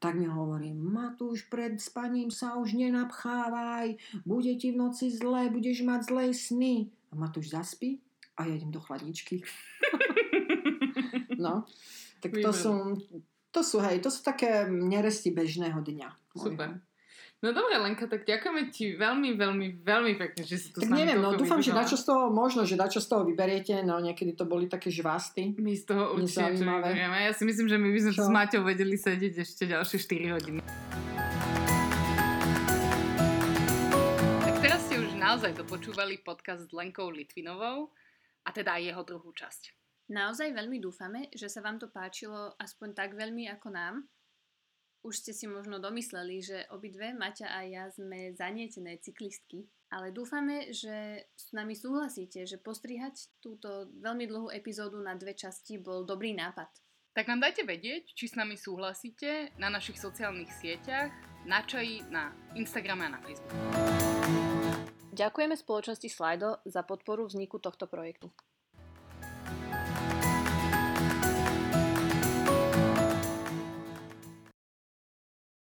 tak mi hovorí, Matúš, pred spaním sa už nenapchávaj, bude ti v noci zle, budeš mať zlé sny. A Matúš zaspí a ja idem do chladničky. no, tak to sú, to sú, hej, to sú také neresti bežného dňa. Super. No dobre, Lenka, tak ďakujeme ti veľmi, veľmi, veľmi pekne, že si tu tak s nami neviem, no dúfam, že dačo z toho, možno, že dačo z toho vyberiete, no niekedy to boli také žvasty. My z toho určite čo vyberieme. Ja si myslím, že my by sme čo? s Maťou vedeli sedieť ešte ďalšie 4 hodiny. Tak teraz ste už naozaj dopočúvali podcast s Lenkou Litvinovou a teda aj jeho druhú časť. Naozaj veľmi dúfame, že sa vám to páčilo aspoň tak veľmi ako nám už ste si možno domysleli, že obidve, Maťa a ja, sme zanietené cyklistky Ale dúfame, že s nami súhlasíte, že postrihať túto veľmi dlhú epizódu na dve časti bol dobrý nápad. Tak nám dajte vedieť, či s nami súhlasíte na našich sociálnych sieťach, na čaji, na Instagrame a na Facebooku. Ďakujeme spoločnosti Slido za podporu vzniku tohto projektu.